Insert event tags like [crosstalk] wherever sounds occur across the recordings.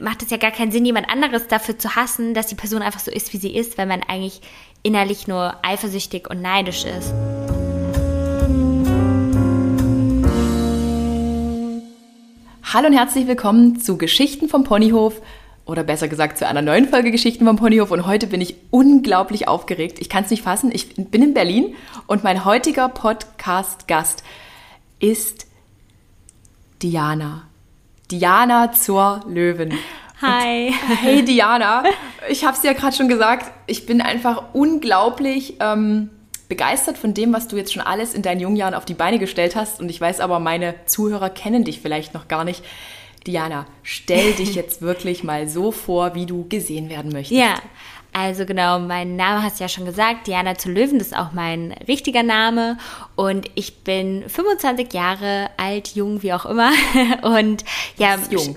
macht es ja gar keinen Sinn, jemand anderes dafür zu hassen, dass die Person einfach so ist, wie sie ist, weil man eigentlich innerlich nur eifersüchtig und neidisch ist. Hallo und herzlich willkommen zu Geschichten vom Ponyhof oder besser gesagt zu einer neuen Folge Geschichten vom Ponyhof und heute bin ich unglaublich aufgeregt. Ich kann es nicht fassen. Ich bin in Berlin und mein heutiger Podcast-Gast ist Diana. Diana zur Löwen. Hi. Und, hey Diana, ich habe es ja gerade schon gesagt, ich bin einfach unglaublich ähm, begeistert von dem, was du jetzt schon alles in deinen jungen Jahren auf die Beine gestellt hast. Und ich weiß aber, meine Zuhörer kennen dich vielleicht noch gar nicht. Diana, stell [laughs] dich jetzt wirklich mal so vor, wie du gesehen werden möchtest. Ja, also genau, mein Name hast du ja schon gesagt, Diana zu Löwen, das ist auch mein richtiger Name und ich bin 25 Jahre alt, jung, wie auch immer [laughs] und ja, jung.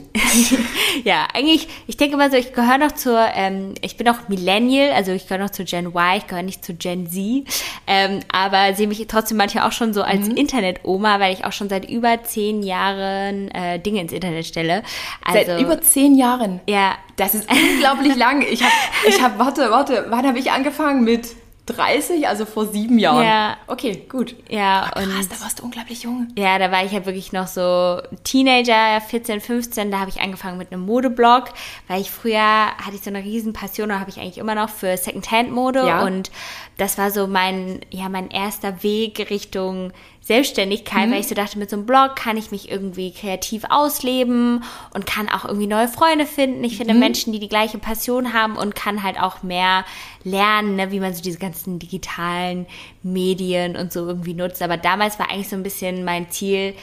[laughs] ja, eigentlich, ich denke mal so, ich gehöre noch zur, ähm, ich bin auch Millennial, also ich gehöre noch zu Gen Y, ich gehöre nicht zu Gen Z, ähm, aber sehe mich trotzdem manchmal auch schon so als mhm. Internet-Oma, weil ich auch schon seit über zehn Jahren äh, Dinge ins Internet stelle. Also, seit über zehn Jahren? Ja. Das ist unglaublich [laughs] lang. Ich habe, ich hab, warte, warte, wann habe ich angefangen? Mit 30, also vor sieben Jahren. Ja. Okay, gut. Ja, Ach, krass, und da warst du unglaublich jung. Ja, da war ich halt wirklich noch so Teenager, 14, 15, da habe ich angefangen mit einem Modeblog, weil ich früher hatte ich so eine riesen Passion, oder habe ich eigentlich immer noch für Secondhand-Mode ja. und das war so mein, ja, mein erster Weg Richtung Selbstständigkeit, mhm. weil ich so dachte, mit so einem Blog kann ich mich irgendwie kreativ ausleben und kann auch irgendwie neue Freunde finden. Ich finde mhm. Menschen, die die gleiche Passion haben und kann halt auch mehr lernen, ne, wie man so diese ganzen digitalen Medien und so irgendwie nutzt. Aber damals war eigentlich so ein bisschen mein Ziel,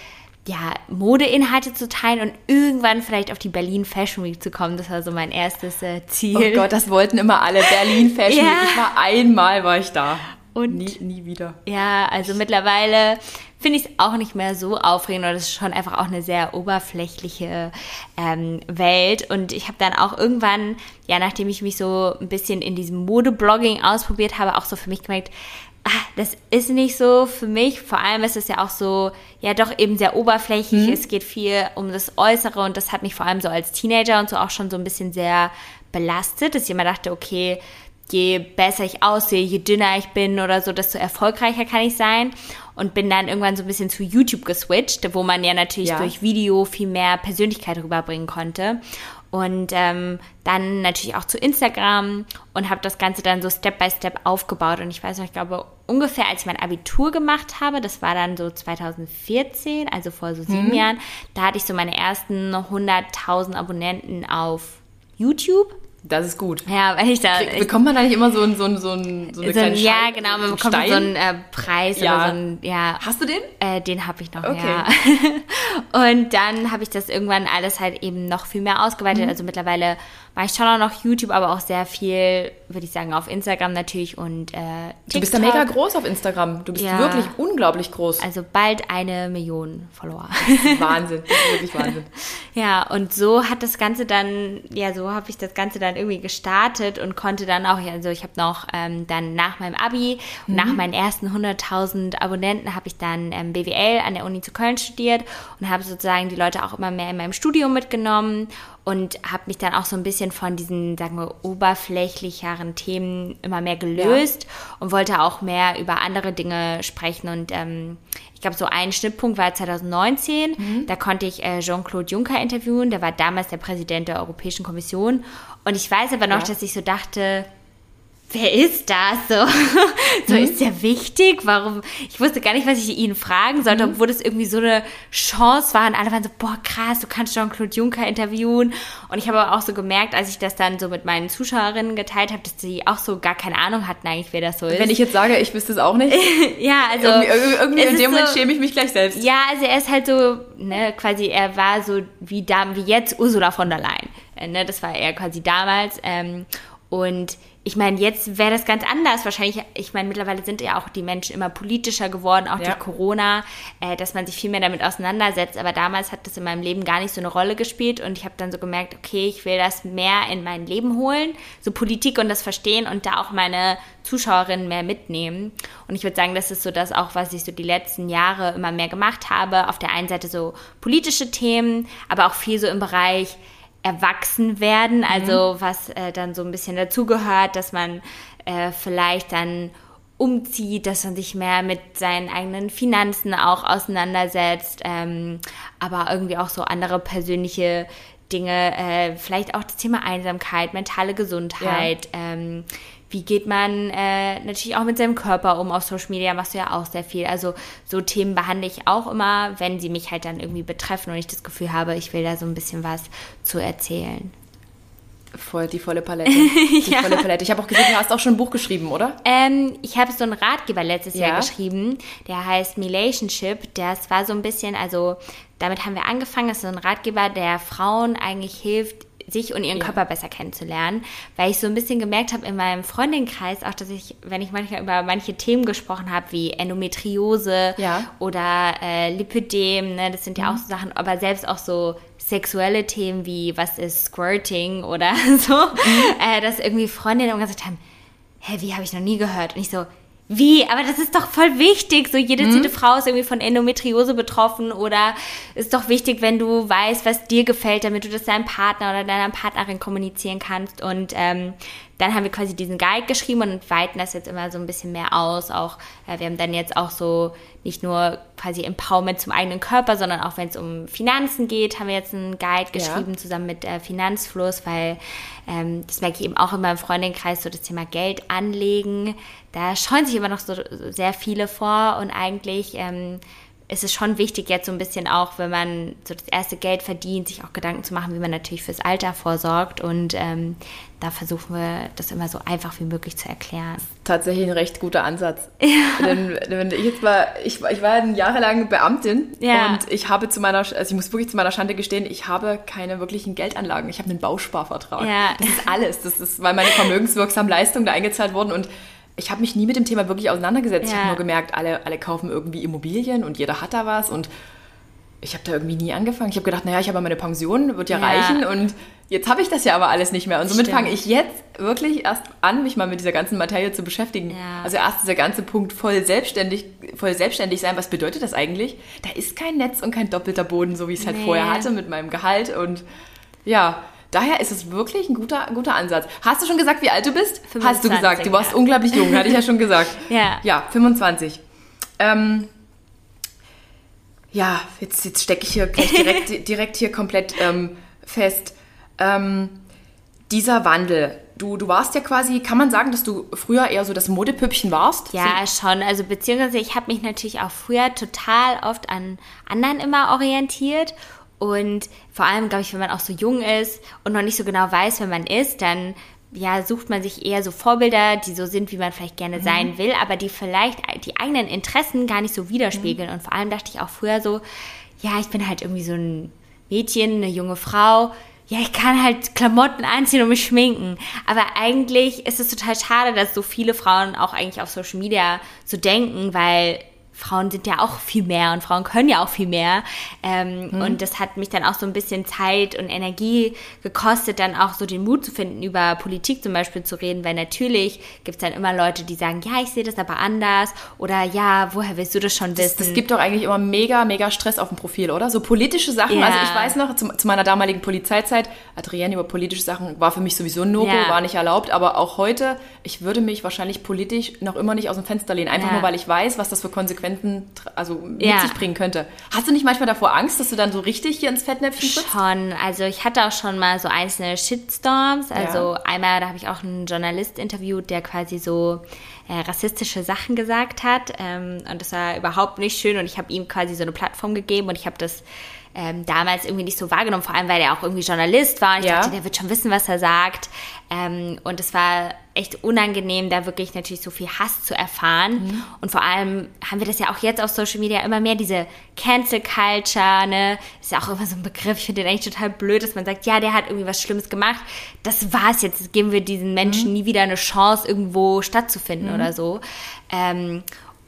ja, Modeinhalte zu teilen und irgendwann vielleicht auf die Berlin Fashion Week zu kommen. Das war so mein erstes äh, Ziel. Oh Gott, das wollten immer alle. Berlin [laughs] Fashion ja. Week. Ich war einmal, war ich da. Und nie, nie wieder. Ja, also mittlerweile finde ich es auch nicht mehr so aufregend oder das ist schon einfach auch eine sehr oberflächliche ähm, Welt. Und ich habe dann auch irgendwann, ja, nachdem ich mich so ein bisschen in diesem Modeblogging ausprobiert habe, auch so für mich gemerkt, ah, das ist nicht so für mich. Vor allem ist es ja auch so, ja, doch eben sehr oberflächlich. Mhm. Es geht viel um das Äußere und das hat mich vor allem so als Teenager und so auch schon so ein bisschen sehr belastet, dass ich immer dachte, okay, je besser ich aussehe, je dünner ich bin oder so, desto erfolgreicher kann ich sein. Und bin dann irgendwann so ein bisschen zu YouTube geswitcht, wo man ja natürlich ja. durch Video viel mehr Persönlichkeit rüberbringen konnte. Und ähm, dann natürlich auch zu Instagram und habe das Ganze dann so Step by Step aufgebaut. Und ich weiß noch, ich glaube, ungefähr als ich mein Abitur gemacht habe, das war dann so 2014, also vor so sieben mhm. Jahren, da hatte ich so meine ersten 100.000 Abonnenten auf YouTube. Das ist gut. Ja, weil ich da. Krieg, bekommt man da nicht immer so, ein, so, ein, so, ein, so eine so kleine Ja, genau, man bekommt Stein? so einen äh, Preis ja. oder so ein, ja. Hast du den? Äh, den habe ich noch, okay. ja. [laughs] und dann habe ich das irgendwann alles halt eben noch viel mehr ausgeweitet. Mhm. Also mittlerweile mache ich schon auch noch YouTube, aber auch sehr viel, würde ich sagen, auf Instagram natürlich und äh, TikTok. Du bist ja mega groß auf Instagram. Du bist ja. wirklich unglaublich groß. Also bald eine Million Follower. [laughs] Wahnsinn, wirklich Wahnsinn. [laughs] ja, und so hat das Ganze dann, ja, so habe ich das Ganze dann irgendwie gestartet und konnte dann auch, also ich habe noch ähm, dann nach meinem Abi, mhm. nach meinen ersten 100.000 Abonnenten habe ich dann ähm, BWL an der Uni zu Köln studiert und habe sozusagen die Leute auch immer mehr in meinem Studium mitgenommen und habe mich dann auch so ein bisschen von diesen, sagen wir, oberflächlicheren Themen immer mehr gelöst ja. und wollte auch mehr über andere Dinge sprechen. Und ähm, ich glaube, so ein Schnittpunkt war 2019. Mhm. Da konnte ich äh, Jean-Claude Juncker interviewen. Der war damals der Präsident der Europäischen Kommission. Und ich weiß aber noch, ja. dass ich so dachte, wer ist das? So, [laughs] so mhm. ist der wichtig? Warum? Ich wusste gar nicht, was ich ihn fragen sollte, mhm. obwohl das irgendwie so eine Chance war. Und alle waren so, boah, krass, du kannst Jean-Claude Juncker interviewen. Und ich habe aber auch so gemerkt, als ich das dann so mit meinen Zuschauerinnen geteilt habe, dass die auch so gar keine Ahnung hatten eigentlich, wer das so ist. Wenn ich jetzt sage, ich wüsste es auch nicht. [laughs] ja, also. Irgendwie, irgendwie in dem Moment so, schäme ich mich gleich selbst. Ja, also er ist halt so, ne, quasi, er war so wie da, wie jetzt Ursula von der Leyen. Äh, ne, das war er quasi damals. Ähm, und ich meine, jetzt wäre das ganz anders. Wahrscheinlich, ich meine, mittlerweile sind ja auch die Menschen immer politischer geworden, auch ja. durch Corona, äh, dass man sich viel mehr damit auseinandersetzt. Aber damals hat das in meinem Leben gar nicht so eine Rolle gespielt und ich habe dann so gemerkt, okay, ich will das mehr in mein Leben holen, so Politik und das Verstehen und da auch meine Zuschauerinnen mehr mitnehmen. Und ich würde sagen, das ist so das auch, was ich so die letzten Jahre immer mehr gemacht habe. Auf der einen Seite so politische Themen, aber auch viel so im Bereich erwachsen werden, also was äh, dann so ein bisschen dazugehört, dass man äh, vielleicht dann umzieht, dass man sich mehr mit seinen eigenen Finanzen auch auseinandersetzt, ähm, aber irgendwie auch so andere persönliche Dinge, äh, vielleicht auch das Thema Einsamkeit, mentale Gesundheit, ja. ähm, wie geht man äh, natürlich auch mit seinem Körper um? Auf Social Media machst du ja auch sehr viel. Also so Themen behandle ich auch immer, wenn sie mich halt dann irgendwie betreffen und ich das Gefühl habe, ich will da so ein bisschen was zu erzählen. Voll, die volle Palette. [laughs] Die ja. volle Palette. Ich habe auch gesehen, du hast auch schon ein Buch geschrieben, oder? Ähm, ich habe so einen Ratgeber letztes ja. Jahr geschrieben, der heißt Relationship. Das war so ein bisschen, also damit haben wir angefangen. Das ist so ein Ratgeber, der Frauen eigentlich hilft, sich und ihren ja. Körper besser kennenzulernen, weil ich so ein bisschen gemerkt habe in meinem Freundinnenkreis auch, dass ich, wenn ich manchmal über manche Themen gesprochen habe, wie Endometriose ja. oder äh, Lipidem, ne, das sind ja mhm. auch so Sachen, aber selbst auch so sexuelle Themen wie was ist Squirting oder [laughs] so, äh, dass irgendwie Freundinnen immer gesagt haben, hä, wie habe ich noch nie gehört? Und ich so, wie? Aber das ist doch voll wichtig. So jede mhm. Frau ist irgendwie von Endometriose betroffen oder ist doch wichtig, wenn du weißt, was dir gefällt, damit du das deinem Partner oder deiner Partnerin kommunizieren kannst. Und ähm, dann haben wir quasi diesen Guide geschrieben und weiten das jetzt immer so ein bisschen mehr aus. Auch äh, wir haben dann jetzt auch so nicht nur quasi Empowerment zum eigenen Körper, sondern auch wenn es um Finanzen geht, haben wir jetzt einen Guide geschrieben ja. zusammen mit äh, Finanzfluss, weil ähm, das merke ich eben auch in meinem Freundinnenkreis, so das Thema Geld anlegen. Da scheuen sich immer noch so sehr viele vor und eigentlich ähm, ist es schon wichtig, jetzt so ein bisschen auch, wenn man so das erste Geld verdient, sich auch Gedanken zu machen, wie man natürlich fürs Alter vorsorgt. Und ähm, da versuchen wir das immer so einfach wie möglich zu erklären. Tatsächlich ein recht guter Ansatz. [laughs] Ja. Denn, wenn ich jetzt war, ich, ich war jahrelang Beamtin ja. und ich habe zu meiner, also ich muss wirklich zu meiner Schande gestehen, ich habe keine wirklichen Geldanlagen. Ich habe einen Bausparvertrag. Ja. Das ist alles. Das ist, weil meine vermögenswirksamen Leistungen da eingezahlt wurden und ich habe mich nie mit dem Thema wirklich auseinandergesetzt. Ja. Ich habe nur gemerkt, alle, alle kaufen irgendwie Immobilien und jeder hat da was und ich habe da irgendwie nie angefangen. Ich habe gedacht, naja, ich habe meine Pension, wird ja, ja, reichen und jetzt habe ich das ja aber alles nicht mehr. Und somit fange ich jetzt wirklich erst an, mich mal mit dieser ganzen Materie zu beschäftigen. Ja. Also erst dieser ganze Punkt voll selbstständig, voll selbstständig sein. Was bedeutet das eigentlich? Da ist kein Netz und kein doppelter Boden, so wie ich es halt nee. vorher hatte mit meinem Gehalt und ja, Daher ist es wirklich ein guter, guter Ansatz. Hast du schon gesagt, wie alt du bist? 25, Hast du gesagt. Du warst ja. unglaublich jung, hatte ich ja schon gesagt. [laughs] ja. Ja, 25. Ähm, ja, jetzt, jetzt stecke ich hier direkt, [laughs] direkt hier komplett ähm, fest. Ähm, dieser Wandel, du, du warst ja quasi, kann man sagen, dass du früher eher so das Modepüppchen warst? Ja, schon. Also beziehungsweise ich habe mich natürlich auch früher total oft an anderen immer orientiert und vor allem, glaube ich, wenn man auch so jung ist und noch nicht so genau weiß, wer man ist, dann ja, sucht man sich eher so Vorbilder, die so sind, wie man vielleicht gerne mhm. sein will, aber die vielleicht die eigenen Interessen gar nicht so widerspiegeln. Mhm. Und vor allem dachte ich auch früher so, ja, ich bin halt irgendwie so ein Mädchen, eine junge Frau. Ja, ich kann halt Klamotten anziehen und mich schminken. Aber eigentlich ist es total schade, dass so viele Frauen auch eigentlich auf Social Media so denken, weil Frauen sind ja auch viel mehr und Frauen können ja auch viel mehr. Ähm, mhm. Und das hat mich dann auch so ein bisschen Zeit und Energie gekostet, dann auch so den Mut zu finden, über Politik zum Beispiel zu reden, weil natürlich gibt es dann immer Leute, die sagen, ja, ich sehe das aber anders oder ja, woher willst du das schon wissen? Das, das gibt doch eigentlich immer mega, mega Stress auf dem Profil, oder? So politische Sachen. Ja. Also ich weiß noch, zu, zu, meiner damaligen Polizeizeit, Adrienne über politische Sachen war für mich sowieso ein No-Go, ja. war nicht erlaubt, aber auch heute, ich würde mich wahrscheinlich politisch noch immer nicht aus dem Fenster lehnen, einfach ja. nur, weil ich weiß, was das für Konsequenzen Konsequenzen also mit ja. sich bringen könnte. Hast du nicht manchmal davor Angst, dass du dann so richtig hier ins Fettnäpfchen trittst? Schon. Also ich hatte auch schon mal so einzelne Shitstorms. Also ja. einmal, da habe ich auch einen Journalist interviewt, der quasi so äh, rassistische Sachen gesagt hat. Ähm, und das war überhaupt nicht schön. Und ich habe ihm quasi so eine Plattform gegeben und ich habe das ähm, damals irgendwie nicht so wahrgenommen, vor allem weil er auch irgendwie Journalist war. Und ich ja. dachte, der wird schon wissen, was er sagt. Ähm, und es war echt unangenehm, da wirklich natürlich so viel Hass zu erfahren. Mhm. Und vor allem haben wir das ja auch jetzt auf Social Media immer mehr, diese Cancel Culture, ne? Ist ja auch immer so ein Begriff, ich finde den eigentlich total blöd, dass man sagt, ja, der hat irgendwie was Schlimmes gemacht. Das war's jetzt. Jetzt geben wir diesen Menschen mhm. nie wieder eine Chance, irgendwo stattzufinden mhm. oder so. Ähm,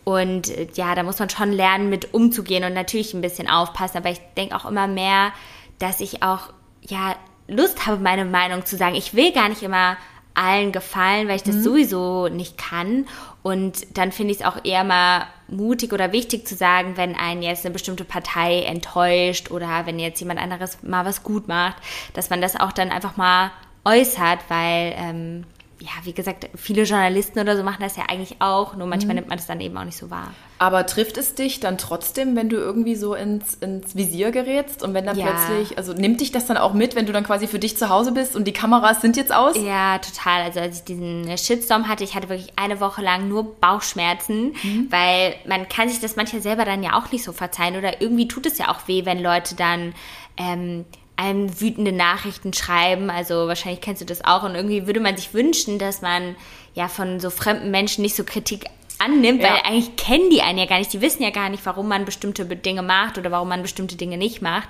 und äh, ja, da muss man schon lernen, mit umzugehen und natürlich ein bisschen aufpassen. Aber ich denke auch immer mehr, dass ich auch, ja, Lust habe, meine Meinung zu sagen. Ich will gar nicht immer allen gefallen, weil ich das Mhm. sowieso nicht kann. Und dann finde ich es auch eher mal mutig oder wichtig zu sagen, wenn einen jetzt eine bestimmte Partei enttäuscht oder wenn jetzt jemand anderes mal was gut macht, dass man das auch dann einfach mal äußert, weil, ähm, ja, wie gesagt, viele Journalisten oder so machen das ja eigentlich auch, nur manchmal nimmt man das dann eben auch nicht so wahr. Aber trifft es dich dann trotzdem, wenn du irgendwie so ins, ins Visier gerätst und wenn dann Ja. plötzlich, also nimmt dich das dann auch mit, wenn du dann quasi für dich zu Hause bist und die Kameras sind jetzt aus? Ja, total. Also als ich diesen Shitstorm hatte, ich hatte wirklich eine Woche lang nur Bauchschmerzen, weil man kann sich das manchmal selber dann ja auch nicht so verzeihen oder irgendwie tut es ja auch weh, wenn Leute dann ähm, einem wütende Nachrichten schreiben. Also wahrscheinlich kennst du das auch und irgendwie würde man sich wünschen, dass man ja von so fremden Menschen nicht so Kritik annimmt, Ja. weil eigentlich kennen die einen ja gar nicht. Die wissen ja gar nicht, warum man bestimmte Dinge macht oder warum man bestimmte Dinge nicht macht.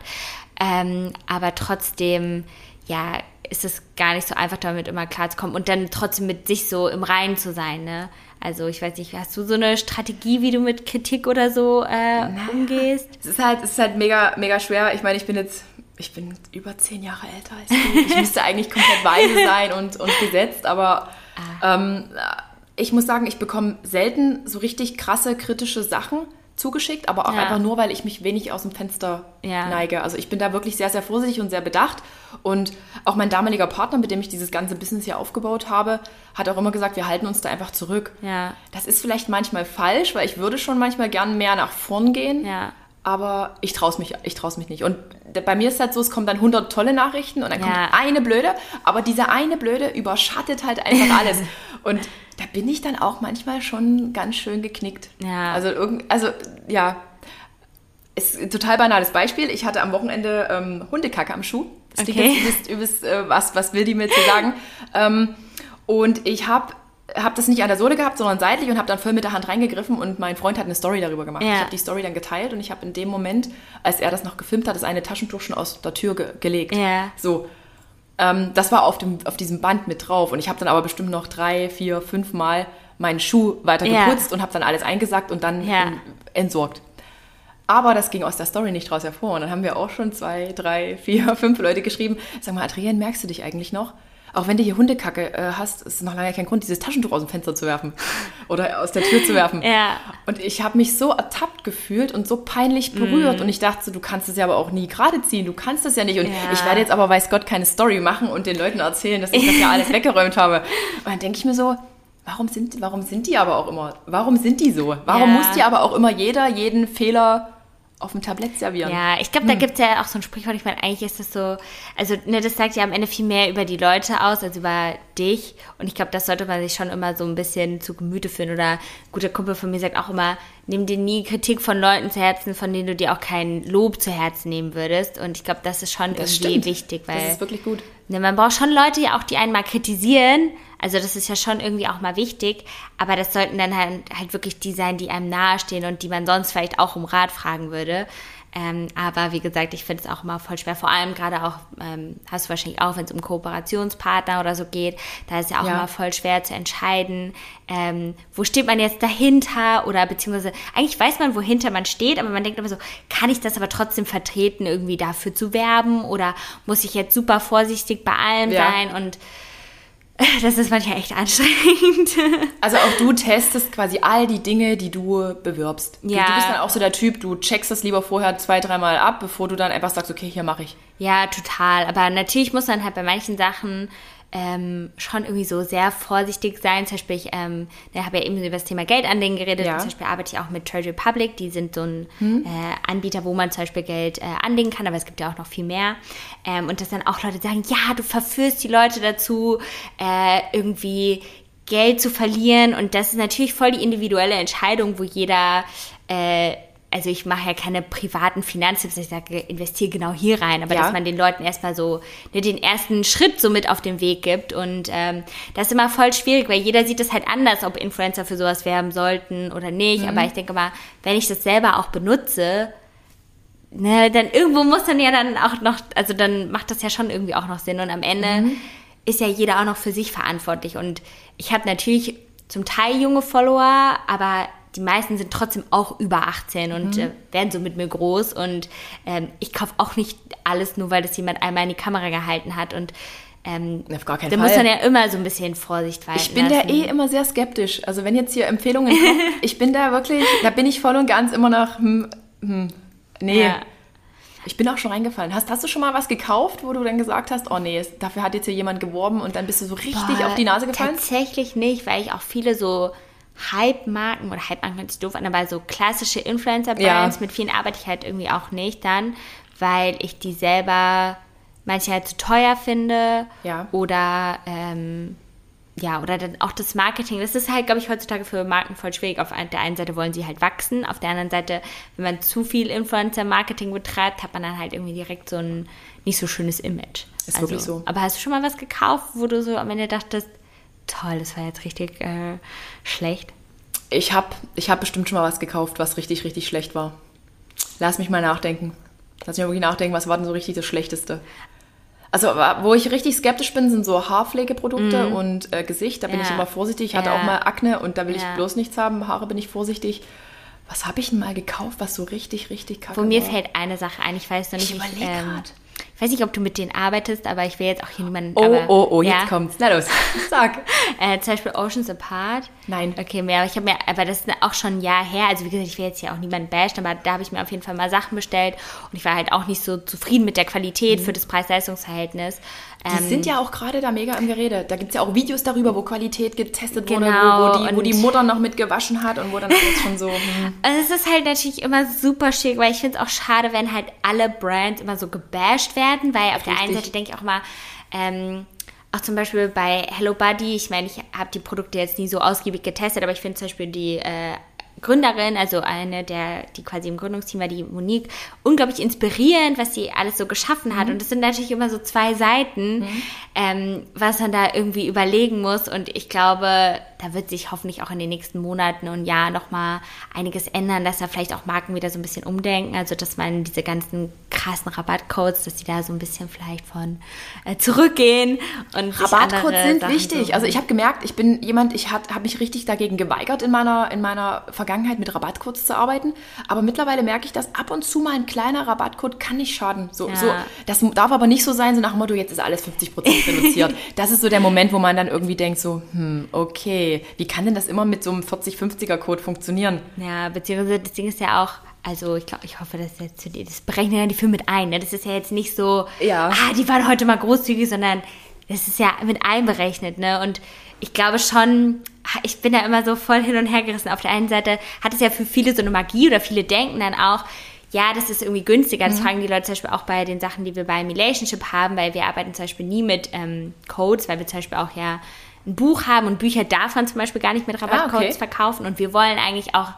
Ähm, aber trotzdem, ja, ist es gar nicht so einfach, damit immer klarzukommen und dann trotzdem mit sich so im Reinen zu sein, ne? Also ich weiß nicht, hast du so eine Strategie, wie du mit Kritik oder so äh, umgehst? Es ist halt, es ist halt mega, mega schwer. Ich meine, ich bin jetzt, ich bin über zehn Jahre älter als du. Ich müsste eigentlich komplett weise sein und, und gesetzt, aber ähm, ich muss sagen, ich bekomme selten so richtig krasse kritische Sachen zugeschickt, aber auch Ja. einfach nur, weil ich mich wenig aus dem Fenster Ja. neige. Also ich bin da wirklich sehr, sehr vorsichtig und sehr bedacht. Und auch mein damaliger Partner, mit dem ich dieses ganze Business hier aufgebaut habe, hat auch immer gesagt, wir halten uns da einfach zurück. Ja. Das ist vielleicht manchmal falsch, weil ich würde schon manchmal gern mehr nach vorn gehen. Aber ich traue mich, ich mich nicht. Und bei mir ist halt so, es kommen dann 100 tolle Nachrichten und dann Ja. kommt eine blöde, aber diese eine blöde überschattet halt einfach [laughs] alles. Und da bin ich dann auch manchmal schon ganz schön geknickt. Ja. Also, irgend, also ja, ist ein total banales Beispiel. Ich hatte am Wochenende ähm, Hundekacke am Schuh. Das Okay. jetzt übelst, übelst, äh, was, was will die mir zu sagen? [laughs] ähm, und ich habe hab das nicht an der Sohle gehabt, sondern seitlich und habe dann voll mit der Hand reingegriffen und mein Freund hat eine Story darüber gemacht. Ja. Ich habe die Story dann geteilt und ich habe in dem Moment, als er das noch gefilmt hat, das eine Taschentuch schon aus der Tür ge gelegt. Ja. So. Ähm, das war auf, dem, auf diesem Band mit drauf und ich habe dann aber bestimmt noch drei, vier, fünf Mal meinen Schuh weiter Ja. geputzt und habe dann alles eingesackt und dann Ja. entsorgt. Aber das ging aus der Story nicht raus hervor. Und dann haben wir auch schon zwei, drei, vier, [laughs] fünf Leute geschrieben. Sag mal, Adrian, merkst du dich eigentlich noch? Auch wenn du hier Hundekacke äh, hast, ist noch lange kein Grund, dieses Taschentuch aus dem Fenster zu werfen [laughs] oder aus der Tür zu werfen. Ja. Und ich habe mich so ertappt gefühlt und so peinlich berührt. Und ich dachte, so, du kannst es ja aber auch nie gerade ziehen. Du kannst das ja nicht. Und Ja. ich werde jetzt aber, weiß Gott, keine Story machen und den Leuten erzählen, dass ich das ja [laughs] alles weggeräumt habe. Und dann denke ich mir so, warum sind, warum sind die aber auch immer, warum sind die so? Warum Ja. muss die aber auch immer jeder jeden Fehler auf dem Tablett servieren? Ja, ich glaube, da gibt's ja auch so ein Sprichwort, ich meine, eigentlich ist das so, also ne, das sagt ja am Ende viel mehr über die Leute aus, als über dich. Und ich glaube, das sollte man sich schon immer so ein bisschen zu Gemüte führen. Oder ein guter Kumpel von mir sagt auch immer, nimm dir nie Kritik von Leuten zu Herzen, von denen du dir auch kein Lob zu Herzen nehmen würdest. Und ich glaube, das ist schon Das irgendwie stimmt. wichtig, weil Das ist wirklich gut. Ne, man braucht schon Leute, ja auch die einen mal kritisieren. Also das ist ja schon irgendwie auch mal wichtig. Aber das sollten dann halt, halt wirklich die sein, die einem nahestehen und die man sonst vielleicht auch um Rat fragen würde. Ähm, aber wie gesagt, ich finde es auch immer voll schwer. Vor allem gerade auch, ähm, hast du wahrscheinlich auch, wenn es um Kooperationspartner oder so geht, da ist ja auch Ja. immer voll schwer zu entscheiden, ähm, wo steht man jetzt dahinter oder beziehungsweise eigentlich weiß man, wohinter man steht, aber man denkt immer so, kann ich das aber trotzdem vertreten, irgendwie dafür zu werben oder muss ich jetzt super vorsichtig bei allem Ja. sein und [laughs] das ist manchmal echt anstrengend. [laughs] Also auch du testest quasi all die Dinge, die du bewirbst. Du, Ja. du bist dann auch so der Typ, du checkst das lieber vorher zwei, dreimal ab, bevor du dann einfach sagst, okay, hier mache ich. Ja, total. Aber natürlich muss man halt bei manchen Sachen ähm, schon irgendwie so sehr vorsichtig sein. Zum Beispiel, ich ähm, ich habe ja eben über das Thema Geldanlegen geredet. Ja. Zum Beispiel arbeite ich auch mit Treasury Public. Die sind so ein äh, Anbieter, wo man zum Beispiel Geld äh, anlegen kann, aber es gibt ja auch noch viel mehr. Ähm, und dass dann auch Leute sagen, ja, du verführst die Leute dazu, äh, irgendwie Geld zu verlieren. Und das ist natürlich voll die individuelle Entscheidung, wo jeder äh, also ich mache ja keine privaten Finanztipps, ich sage, investiere genau hier rein, aber Ja. dass man den Leuten erstmal so ne, den ersten Schritt so mit auf den Weg gibt. Und ähm, das ist immer voll schwierig, weil jeder sieht es halt anders, ob Influencer für sowas werben sollten oder nicht. Mhm. Aber ich denke mal, wenn ich das selber auch benutze, ne, dann irgendwo muss dann ja dann auch noch, also dann macht das ja schon irgendwie auch noch Sinn. Und am Ende Mhm. ist ja jeder auch noch für sich verantwortlich. Und ich habe natürlich zum Teil junge Follower, aber die meisten sind trotzdem auch über 18 und äh, werden so mit mir groß. Und ähm, ich kaufe auch nicht alles nur, weil das jemand einmal in die Kamera gehalten hat. Und ähm, Auf gar keinen da Fall. muss man ja immer so ein bisschen Vorsicht walten Ich bin da lassen. eh immer sehr skeptisch. Also wenn jetzt hier Empfehlungen kommen, [laughs] ich bin da wirklich, da bin ich voll und ganz immer noch, hm, hm, nee. Ja. Ich bin auch schon reingefallen. Hast, hast du schon mal was gekauft, wo du dann gesagt hast, oh nee, dafür hat jetzt hier jemand geworben und dann bist du so richtig Boah, auf die Nase gefallen? Tatsächlich nicht, weil ich auch viele so Hype-Marken oder Hype-Marken hört sich doof an, aber so klassische Influencer-Brands, Ja. mit vielen arbeite ich halt irgendwie auch nicht dann, weil ich die selber manche halt zu teuer finde Ja. oder ähm, ja, oder dann auch das Marketing. Das ist halt, glaube ich, heutzutage für Marken voll schwierig. Auf der einen Seite wollen sie halt wachsen, auf der anderen Seite, wenn man zu viel Influencer-Marketing betreibt, hat man dann halt irgendwie direkt so ein nicht so schönes Image. Also, Ist wirklich so. Aber hast du schon mal was gekauft, wo du so am Ende dachtest, toll, das war jetzt richtig äh, schlecht? Ich habe ich hab bestimmt schon mal was gekauft, was richtig, richtig schlecht war. Lass mich mal nachdenken. Lass mich mal wirklich nachdenken, was war denn so richtig das Schlechteste? Also, wo ich richtig skeptisch bin, sind so Haarpflegeprodukte und äh, Gesicht. Da bin. Ja. ich immer vorsichtig. Ich hatte Ja. auch mal Akne und da will ich Ja. bloß nichts haben. Haare bin ich vorsichtig. Was habe ich denn mal gekauft, was so richtig, richtig kacke Wo mir war? fällt eine Sache ein, ich weiß noch nicht, Ich ich, überleg ähm, grad. Ich weiß nicht, ob du mit denen arbeitest, aber ich will jetzt auch hier niemanden. Oh, aber, oh, oh, jetzt ja, kommt's. Na los, [laughs] sag. Äh, zum Beispiel Oceans Apart. Nein. Okay, mehr, ich habe mir, aber das ist auch schon ein Jahr her. Also wie gesagt, ich will jetzt hier auch niemanden bashen, aber da habe ich mir auf jeden Fall mal Sachen bestellt und ich war halt auch nicht so zufrieden mit der Qualität für das Preis-Leistungs-Verhältnis. Die Ähm, sind ja auch gerade da mega im Gerede. Da gibt es ja auch Videos darüber, wo Qualität getestet wurde, Genau, wo, wo, die, wo die Mutter noch mit gewaschen hat und wo dann alles schon so. [laughs] Hm. Also es ist halt natürlich immer super schwierig, weil ich finde es auch schade, wenn halt alle Brands immer so gebasht werden, weil auf der einen Richtig. Seite denke ich auch mal, ähm, auch zum Beispiel bei Hello Buddy, ich meine, ich habe die Produkte jetzt nie so ausgiebig getestet, aber ich finde zum Beispiel die äh, Gründerin, also eine der, die quasi im Gründungsteam war, die Monique, unglaublich inspirierend, was sie alles so geschaffen hat. Und das sind natürlich immer so zwei Seiten, ähm, was man da irgendwie überlegen muss. Und ich glaube, da wird sich hoffentlich auch in den nächsten Monaten und Jahren nochmal einiges ändern, dass da vielleicht auch Marken wieder so ein bisschen umdenken. Also, dass man diese ganzen krassen Rabattcodes, dass die da so ein bisschen vielleicht von äh, zurückgehen. Und Rabattcodes sind Sachen wichtig. suchen. Also ich habe gemerkt, ich bin jemand, ich habe mich richtig dagegen geweigert in meiner, in meiner Vergangenheit mit Rabattcodes zu arbeiten. Aber mittlerweile merke ich, dass ab und zu mal ein kleiner Rabattcode kann nicht schaden. So, Ja. so, das darf aber nicht so sein, so nach dem Motto, jetzt ist alles 50% reduziert. [laughs] das ist so der Moment, wo man dann irgendwie denkt so, hm, okay, wie kann denn das immer mit so einem 40-50er-Code funktionieren? Ja, beziehungsweise das Ding ist ja auch, also ich glaube, ich hoffe, dass jetzt das berechnen ja die Firmen mit ein. Ne? Das ist ja jetzt nicht so, Ja. ah, die waren heute mal großzügig, sondern das ist ja mit einberechnet, ne? Und ich glaube schon, ich bin da immer so voll hin und her gerissen. Auf der einen Seite hat es ja für viele so eine Magie oder viele denken dann auch, ja, das ist irgendwie günstiger. Mhm. Das fragen die Leute zum Beispiel auch bei den Sachen, die wir bei Relationship haben, weil wir arbeiten zum Beispiel nie mit ähm, Codes, weil wir zum Beispiel auch ja ein Buch haben und Bücher darf man zum Beispiel gar nicht mit Rabattcodes Ah, okay. verkaufen und wir wollen eigentlich auch,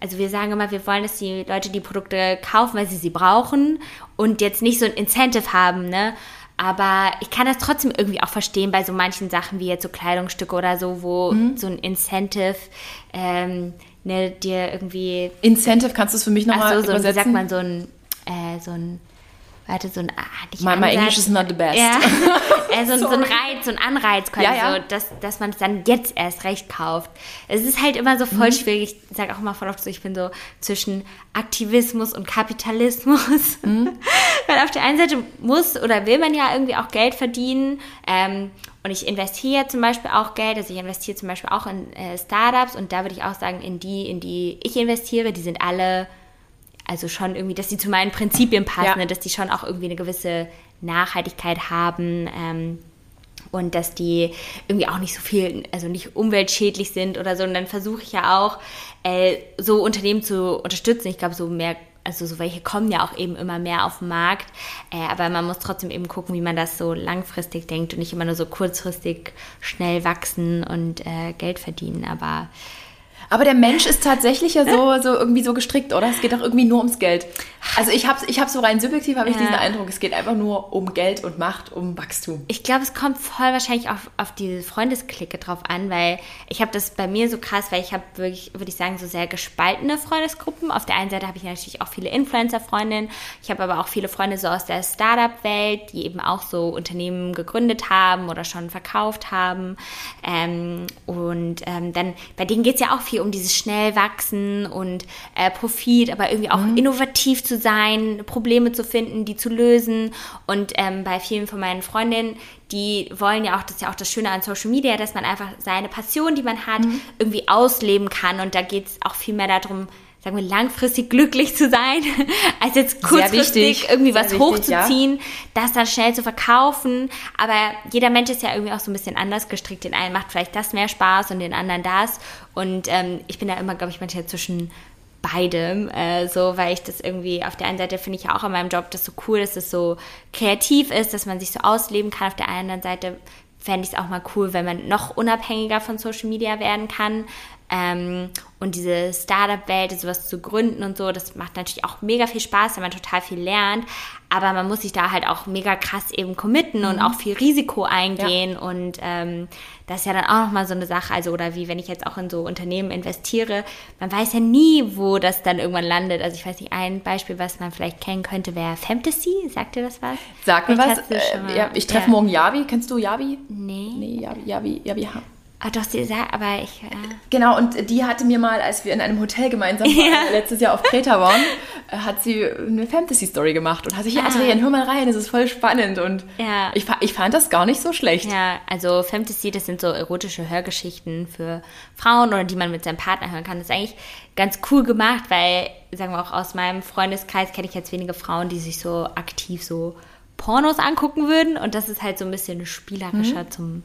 also wir sagen immer, wir wollen, dass die Leute die Produkte kaufen, weil sie sie brauchen und jetzt nicht so ein Incentive haben, ne? Aber ich kann das trotzdem irgendwie auch verstehen bei so manchen Sachen wie jetzt so Kleidungsstücke oder so, wo Mhm. so ein Incentive ähm, ne, dir irgendwie Incentive, kannst du es für mich nochmal so, so ein, wie übersetzen? sagt man, so ein, äh, so ein, warte, so ein, ah, nicht My- my. English is not the best. Ja, [laughs] äh, so, ein-. Reiz, so ein Anreiz quasi, Ja, ja. so, dass, dass man es dann jetzt erst recht kauft. Es ist halt immer so Mhm. voll schwierig, ich sage auch immer voll oft so, ich bin so zwischen Aktivismus und Kapitalismus. Mhm. [laughs] Weil auf der einen Seite muss oder will man ja irgendwie auch Geld verdienen, ähm, und ich investiere zum Beispiel auch Geld, also ich investiere zum Beispiel auch in äh, Startups und da würde ich auch sagen, in die, in die ich investiere, die sind alle also schon irgendwie, dass die zu meinen Prinzipien passen, Ja. ne, dass die schon auch irgendwie eine gewisse Nachhaltigkeit haben ähm, und dass die irgendwie auch nicht so viel, also nicht umweltschädlich sind oder so. Und dann versuche ich ja auch, äh, so Unternehmen zu unterstützen. Ich glaube, so mehr, also so welche kommen ja auch eben immer mehr auf den Markt. Äh, aber man muss trotzdem eben gucken, wie man das so langfristig denkt und nicht immer nur so kurzfristig schnell wachsen und äh, Geld verdienen. Aber Aber der Mensch ist tatsächlich ja so, so irgendwie so gestrickt, oder? Es geht doch irgendwie nur ums Geld. Also ich habe ich hab so rein subjektiv habe ich Ja. diesen Eindruck, es geht einfach nur um Geld und Macht, um Wachstum. Ich glaube, es kommt voll wahrscheinlich auf, auf diese Freundesklicke drauf an, weil ich habe das bei mir so krass, weil ich habe wirklich, würde ich sagen, so sehr gespaltene Freundesgruppen. Auf der einen Seite habe ich natürlich auch viele Influencer-Freundinnen. Ich habe aber auch viele Freunde so aus der Startup-Welt, die eben auch so Unternehmen gegründet haben oder schon verkauft haben. Ähm, und ähm, dann, bei denen geht es ja auch viel um dieses schnell wachsen und äh, Profit, aber irgendwie auch Mhm. innovativ zu sein, Probleme zu finden, die zu lösen. Und ähm, bei vielen von meinen Freundinnen, die wollen ja auch, das ist ja auch das Schöne an Social Media, dass man einfach seine Passion, die man hat, Mhm. irgendwie ausleben kann. Und da geht es auch viel mehr darum, sagen wir, langfristig glücklich zu sein, [laughs] als jetzt kurzfristig irgendwie sehr was wichtig, hochzuziehen, das dann schnell zu verkaufen. Aber jeder Mensch ist ja irgendwie auch so ein bisschen anders gestrickt. Den einen macht vielleicht das mehr Spaß und den anderen das. Und ähm, ich bin da immer, glaube ich, manchmal zwischen beidem, äh, so, weil ich das irgendwie auf der einen Seite finde ich ja auch an meinem Job das so cool, dass es so kreativ ist, dass man sich so ausleben kann. Auf der anderen Seite fände ich es auch mal cool, wenn man noch unabhängiger von Social Media werden kann. Ähm, und diese Startup-Welt, sowas zu gründen und so, das macht natürlich auch mega viel Spaß, wenn man total viel lernt. Aber man muss sich da halt auch mega krass eben committen und auch viel Risiko eingehen. Und ähm, das ist ja dann auch nochmal so eine Sache. Also, oder wie wenn ich jetzt auch in so Unternehmen investiere, man weiß ja nie, wo das dann irgendwann landet. Also ich weiß nicht, ein Beispiel, was man vielleicht kennen könnte, wäre Fantasy. Sagt dir das was? Sag mir was. Äh, ja, ich treffe ja. morgen Javi. Kennst du Javi? Nee. Nee, Javi, Javi, Javi. Ah, doch, sie sagt, aber ich. Äh, Genau, und die hatte mir mal, als wir in einem Hotel gemeinsam waren, [laughs] letztes Jahr auf Kreta waren, äh, hat sie eine Fantasy-Story gemacht und hat sich, ja, Ah. Adrian, hör mal rein, das ist voll spannend. Und Ja. ich, ich fand das gar nicht so schlecht. Ja, also Fantasy, das sind so erotische Hörgeschichten für Frauen oder die man mit seinem Partner hören kann. Das ist eigentlich ganz cool gemacht, weil, sagen wir auch aus meinem Freundeskreis kenne ich jetzt wenige Frauen, die sich so aktiv so Pornos angucken würden. Und das ist halt so ein bisschen spielerischer zum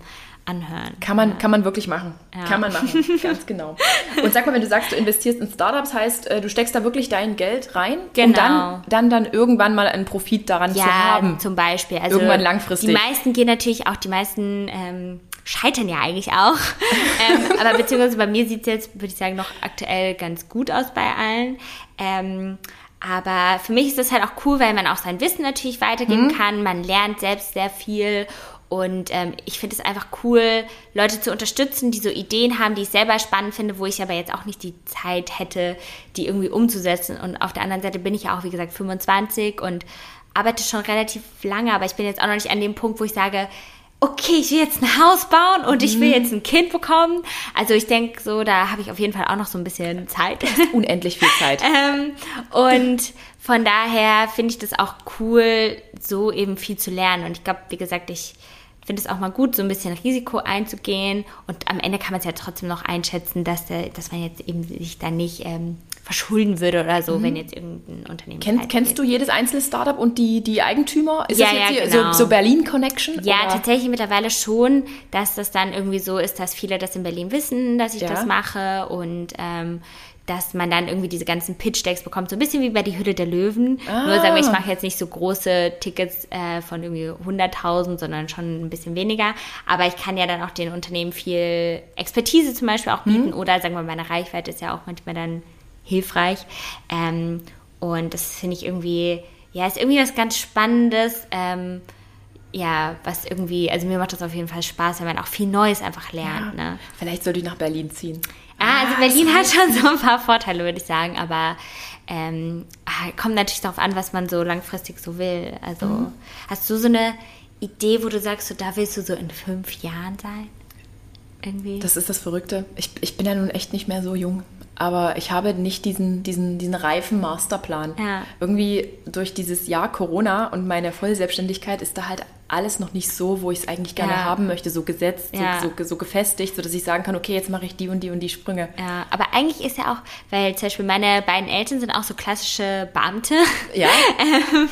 Anhören. Kann man, kann man wirklich machen. Ja. Kann man machen, [laughs] ganz genau. Und sag mal, wenn du sagst, du investierst in Startups, heißt, äh, du steckst da wirklich dein Geld rein, um Genau. dann, dann, dann irgendwann mal einen Profit daran zu Ja, haben. zum Beispiel. Also Irgendwann langfristig. Die meisten gehen natürlich auch, die meisten ähm, scheitern ja eigentlich auch. [laughs] ähm, aber beziehungsweise bei mir sieht es jetzt, würde ich sagen, noch aktuell ganz gut aus bei allen. Ähm, aber für mich ist das halt auch cool, weil man auch sein Wissen natürlich weitergeben Mhm. kann. Man lernt selbst sehr viel. Und ähm, ich finde es einfach cool, Leute zu unterstützen, die so Ideen haben, die ich selber spannend finde, wo ich aber jetzt auch nicht die Zeit hätte, die irgendwie umzusetzen. Und auf der anderen Seite bin ich ja auch, wie gesagt, 25 und arbeite schon relativ lange, aber ich bin jetzt auch noch nicht an dem Punkt, wo ich sage, okay, ich will jetzt ein Haus bauen und ich will jetzt ein Kind bekommen. Also ich denke so, da habe ich auf jeden Fall auch noch so ein bisschen Zeit. Unendlich viel Zeit. [laughs] ähm, und von daher finde ich das auch cool, so eben viel zu lernen. Und ich glaube, wie gesagt, ich finde es auch mal gut, so ein bisschen Risiko einzugehen. Und am Ende kann man es ja trotzdem noch einschätzen, dass, der, dass man jetzt eben sich da nicht ähm, verschulden würde oder so, wenn jetzt irgendein Unternehmen. Kenn, kennst geht. du jedes einzelne Startup und die, die Eigentümer? Ist Ja, das jetzt ja, hier genau. so, so Berlin-Connection? Ja, oder? tatsächlich mittlerweile schon, dass das dann irgendwie so ist, dass viele das in Berlin wissen, dass ich Ja. das mache und ähm, dass man dann irgendwie diese ganzen Pitch-Decks bekommt, so ein bisschen wie bei die Hütte der Löwen. Ah. Nur sagen wir, ich mache jetzt nicht so große Tickets äh, von irgendwie 100.000, sondern schon ein bisschen weniger. Aber ich kann ja dann auch den Unternehmen viel Expertise zum Beispiel auch Mhm. bieten oder sagen wir, meine Reichweite ist ja auch manchmal dann hilfreich. Ähm, und das finde ich irgendwie, ja, ist irgendwie was ganz Spannendes. Ähm, ja, was irgendwie, also mir macht das auf jeden Fall Spaß, wenn man auch viel Neues einfach lernt. Ne? Vielleicht sollte ich nach Berlin ziehen. Ah, also Berlin hat schon so ein paar Vorteile, würde ich sagen, aber ähm, ah, kommt natürlich darauf an, was man so langfristig so will. Also Mhm. hast du so eine Idee, wo du sagst, so da willst du so in fünf Jahren sein? Irgendwie? Das ist das Verrückte. Ich, ich bin ja nun echt nicht mehr so jung. Aber ich habe nicht diesen, diesen, diesen reifen Masterplan. Ja. Irgendwie durch dieses Jahr Corona und meine Vollselbstständigkeit ist da halt alles noch nicht so, wo ich es eigentlich gerne Ja. haben möchte, so gesetzt, Ja. so, so, so gefestigt, sodass ich sagen kann, okay, jetzt mache ich die und die und die Sprünge. Ja, aber eigentlich ist ja auch, weil zum Beispiel meine beiden Eltern sind auch so klassische Beamte. Ja. [laughs] Ähm,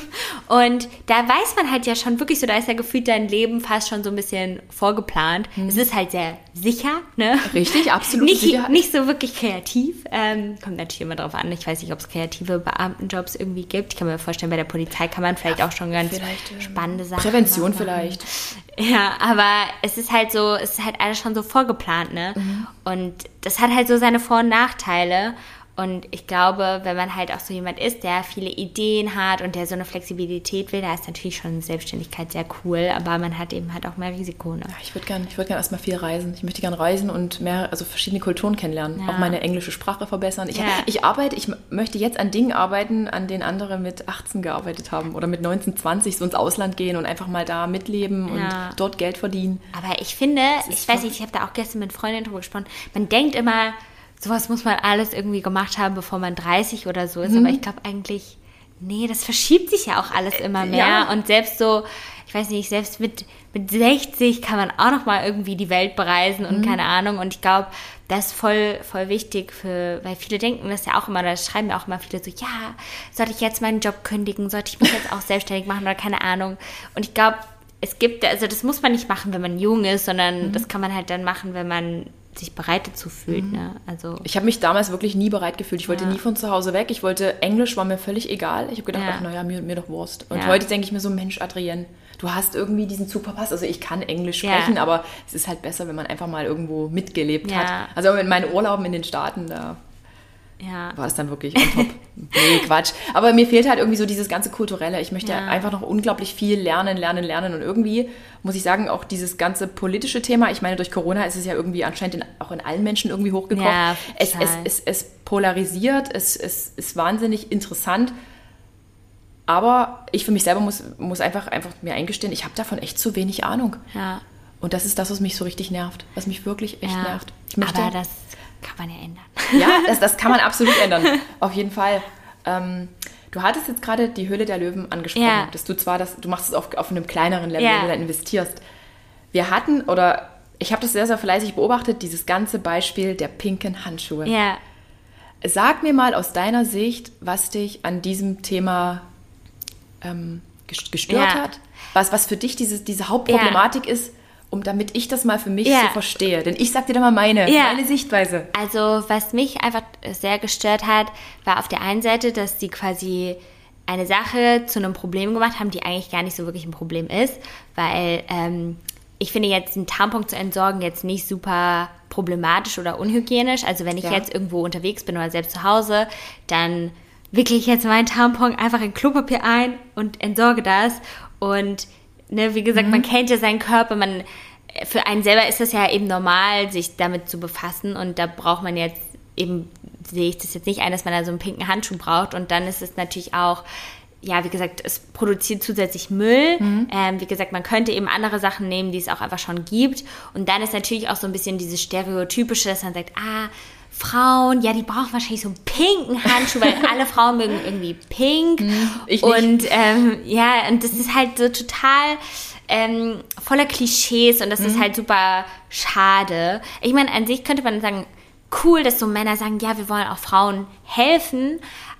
und da weiß man halt ja schon wirklich so, da ist ja gefühlt dein Leben fast schon so ein bisschen vorgeplant. Es ist halt sehr sicher, ne? Richtig, absolut Nicht, Sicherheit. nicht so wirklich kreativ. Ähm, kommt natürlich immer drauf an. Ich weiß nicht, ob es kreative Beamtenjobs irgendwie gibt. Ich kann mir vorstellen, bei der Polizei kann man vielleicht auch schon ganz vielleicht, ähm, spannende Sachen Prävention machen. vielleicht. [laughs] Ja, aber es ist halt so, es ist halt alles schon so vorgeplant, ne? Und das hat halt so seine Vor- und Nachteile. Und ich glaube, wenn man halt auch so jemand ist, der viele Ideen hat und der so eine Flexibilität will, da ist natürlich schon Selbstständigkeit sehr cool, aber man hat eben halt auch mehr Risiko, ne? Ja, ich würde gerne würd gern erstmal viel reisen. Ich möchte gerne reisen und mehr, also verschiedene Kulturen kennenlernen. Ja. Auch meine englische Sprache verbessern. Ich, Ja. ich arbeite, ich möchte jetzt an Dingen arbeiten, an denen andere mit 18 gearbeitet haben oder mit 19, 20 so ins Ausland gehen und einfach mal da mitleben und dort Geld verdienen. Aber ich finde, ich weiß nicht, ich habe da auch gestern mit Freundinnen drüber gesprochen, man denkt immer, sowas muss man alles irgendwie gemacht haben, bevor man 30 oder so ist. Mhm. Aber ich glaube eigentlich, nee, das verschiebt sich ja auch alles immer mehr. ja. Und selbst so, ich weiß nicht, selbst mit, mit 60 kann man auch noch mal irgendwie die Welt bereisen und keine Ahnung. Und ich glaube, das ist voll, voll wichtig für, weil viele denken das ja auch immer, da schreiben ja auch immer viele so, ja, sollte ich jetzt meinen Job kündigen, sollte ich mich jetzt auch selbstständig machen oder keine Ahnung. Und ich glaube, es gibt, also das muss man nicht machen, wenn man jung ist, sondern das kann man halt dann machen, wenn man sich bereit dazu fühlt. Ne? Also Ich habe mich damals wirklich nie bereit gefühlt. Ich wollte nie von zu Hause weg. Ich wollte Englisch, war mir völlig egal. Ich habe gedacht, Ja. ach naja, mir, mir doch Wurst. Und Ja. heute denke ich mir so, Mensch, Adrienne, du hast irgendwie diesen Zug verpasst. Also ich kann Englisch Ja. sprechen, aber es ist halt besser, wenn man einfach mal irgendwo mitgelebt Ja. hat. Also mit meinen Urlauben in den Staaten, da ja. war es dann wirklich on top. [laughs] nee, Quatsch. Aber mir fehlt halt irgendwie so dieses ganze Kulturelle. Ich möchte Ja. einfach noch unglaublich viel lernen, lernen, lernen. Und irgendwie muss ich sagen, auch dieses ganze politische Thema, ich meine, durch Corona ist es ja irgendwie anscheinend in, auch in allen Menschen irgendwie hochgekocht. Ja, es, es, es, es polarisiert, es, es ist wahnsinnig interessant. Aber ich für mich selber muss, muss einfach, einfach mir eingestehen, ich habe davon echt zu wenig Ahnung. ja. Und das ist das, was mich so richtig nervt. Was mich wirklich echt nervt. Ich möchte, Aber das kann man ja ändern. ja, das, das kann man [laughs] absolut ändern. Auf jeden Fall. Ähm, du hattest jetzt gerade die Höhle der Löwen angesprochen. Ja. Dass du zwar das, du machst es auf, auf einem kleineren Level, Ja. wenn du da investierst. Wir hatten, oder ich habe das sehr, sehr fleißig beobachtet, dieses ganze Beispiel der pinken Handschuhe. Ja. Sag mir mal aus deiner Sicht, was dich an diesem Thema ähm, ges- gestört Ja. hat. Was, was für dich diese, diese Hauptproblematik ist, um damit ich das mal für mich Ja. so verstehe. Denn ich sag dir doch mal meine, Ja. meine Sichtweise. Also, was mich einfach sehr gestört hat, war auf der einen Seite, dass sie quasi eine Sache zu einem Problem gemacht haben, die eigentlich gar nicht so wirklich ein Problem ist, weil ähm, ich finde jetzt einen Tampon zu entsorgen jetzt nicht super problematisch oder unhygienisch. Also wenn ich Ja. jetzt irgendwo unterwegs bin oder selbst zu Hause, dann wickle ich jetzt meinen Tampon einfach in Klopapier ein und entsorge das. Und ne, wie gesagt, man kennt ja seinen Körper, man für einen selber ist das ja eben normal, sich damit zu befassen und da braucht man jetzt eben, sehe ich das jetzt nicht ein, dass man da so einen pinken Handschuh braucht und dann ist es natürlich auch, ja, wie gesagt, es produziert zusätzlich Müll. Ähm, wie gesagt, man könnte eben andere Sachen nehmen, die es auch einfach schon gibt. Und dann ist natürlich auch so ein bisschen dieses Stereotypische, dass man sagt, ah, Frauen, ja, die brauchen wahrscheinlich so einen pinken Handschuh, weil alle [laughs] Frauen mögen irgendwie pink. ich nicht. Und ähm, ja, und das ist halt so total ähm, voller Klischees und das ist halt super schade. Ich meine, an sich könnte man sagen, cool, dass so Männer sagen, ja, wir wollen auch Frauen helfen.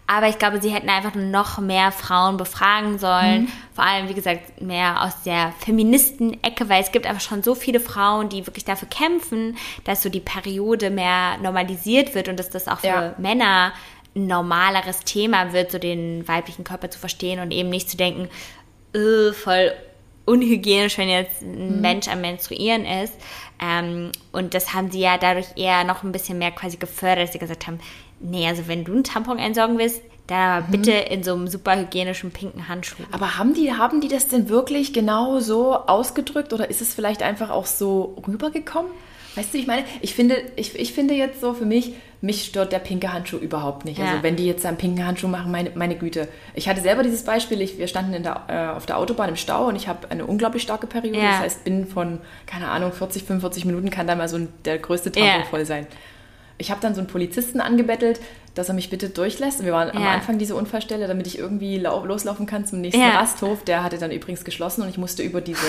Aber ich glaube, sie hätten einfach noch mehr Frauen befragen sollen. Vor allem, wie gesagt, mehr aus der Feministen-Ecke, weil es gibt einfach schon so viele Frauen, die wirklich dafür kämpfen, dass so die Periode mehr normalisiert wird und dass das auch für Ja. Männer ein normaleres Thema wird, so den weiblichen Körper zu verstehen und eben nicht zu denken, äh, voll unhygienisch, wenn jetzt ein Mensch am Menstruieren ist. Ähm, und das haben sie ja dadurch eher noch ein bisschen mehr quasi gefördert, dass sie gesagt haben, nee, also wenn du einen Tampon entsorgen willst, dann aber bitte in so einem super hygienischen pinken Handschuh. Aber haben die, haben die das denn wirklich genau so ausgedrückt oder ist es vielleicht einfach auch so rübergekommen? Weißt du, ich meine, ich finde, ich, ich finde jetzt so für mich, mich stört der pinke Handschuh überhaupt nicht. Ja. Also wenn die jetzt einen pinken Handschuh machen, meine, meine Güte. Ich hatte selber dieses Beispiel, ich, wir standen in der, äh, auf der Autobahn im Stau und ich habe eine unglaublich starke Periode. Ja. Das heißt, bin von, keine Ahnung, 40, 45 Minuten kann da mal so ein, der größte Tampon Ja. voll sein. Ich habe dann so einen Polizisten angebettelt, dass er mich bitte durchlässt. Wir waren am. Anfang dieser Unfallstelle, damit ich irgendwie lau loslaufen kann zum nächsten. Rasthof. Der hatte dann übrigens geschlossen und ich musste über diese,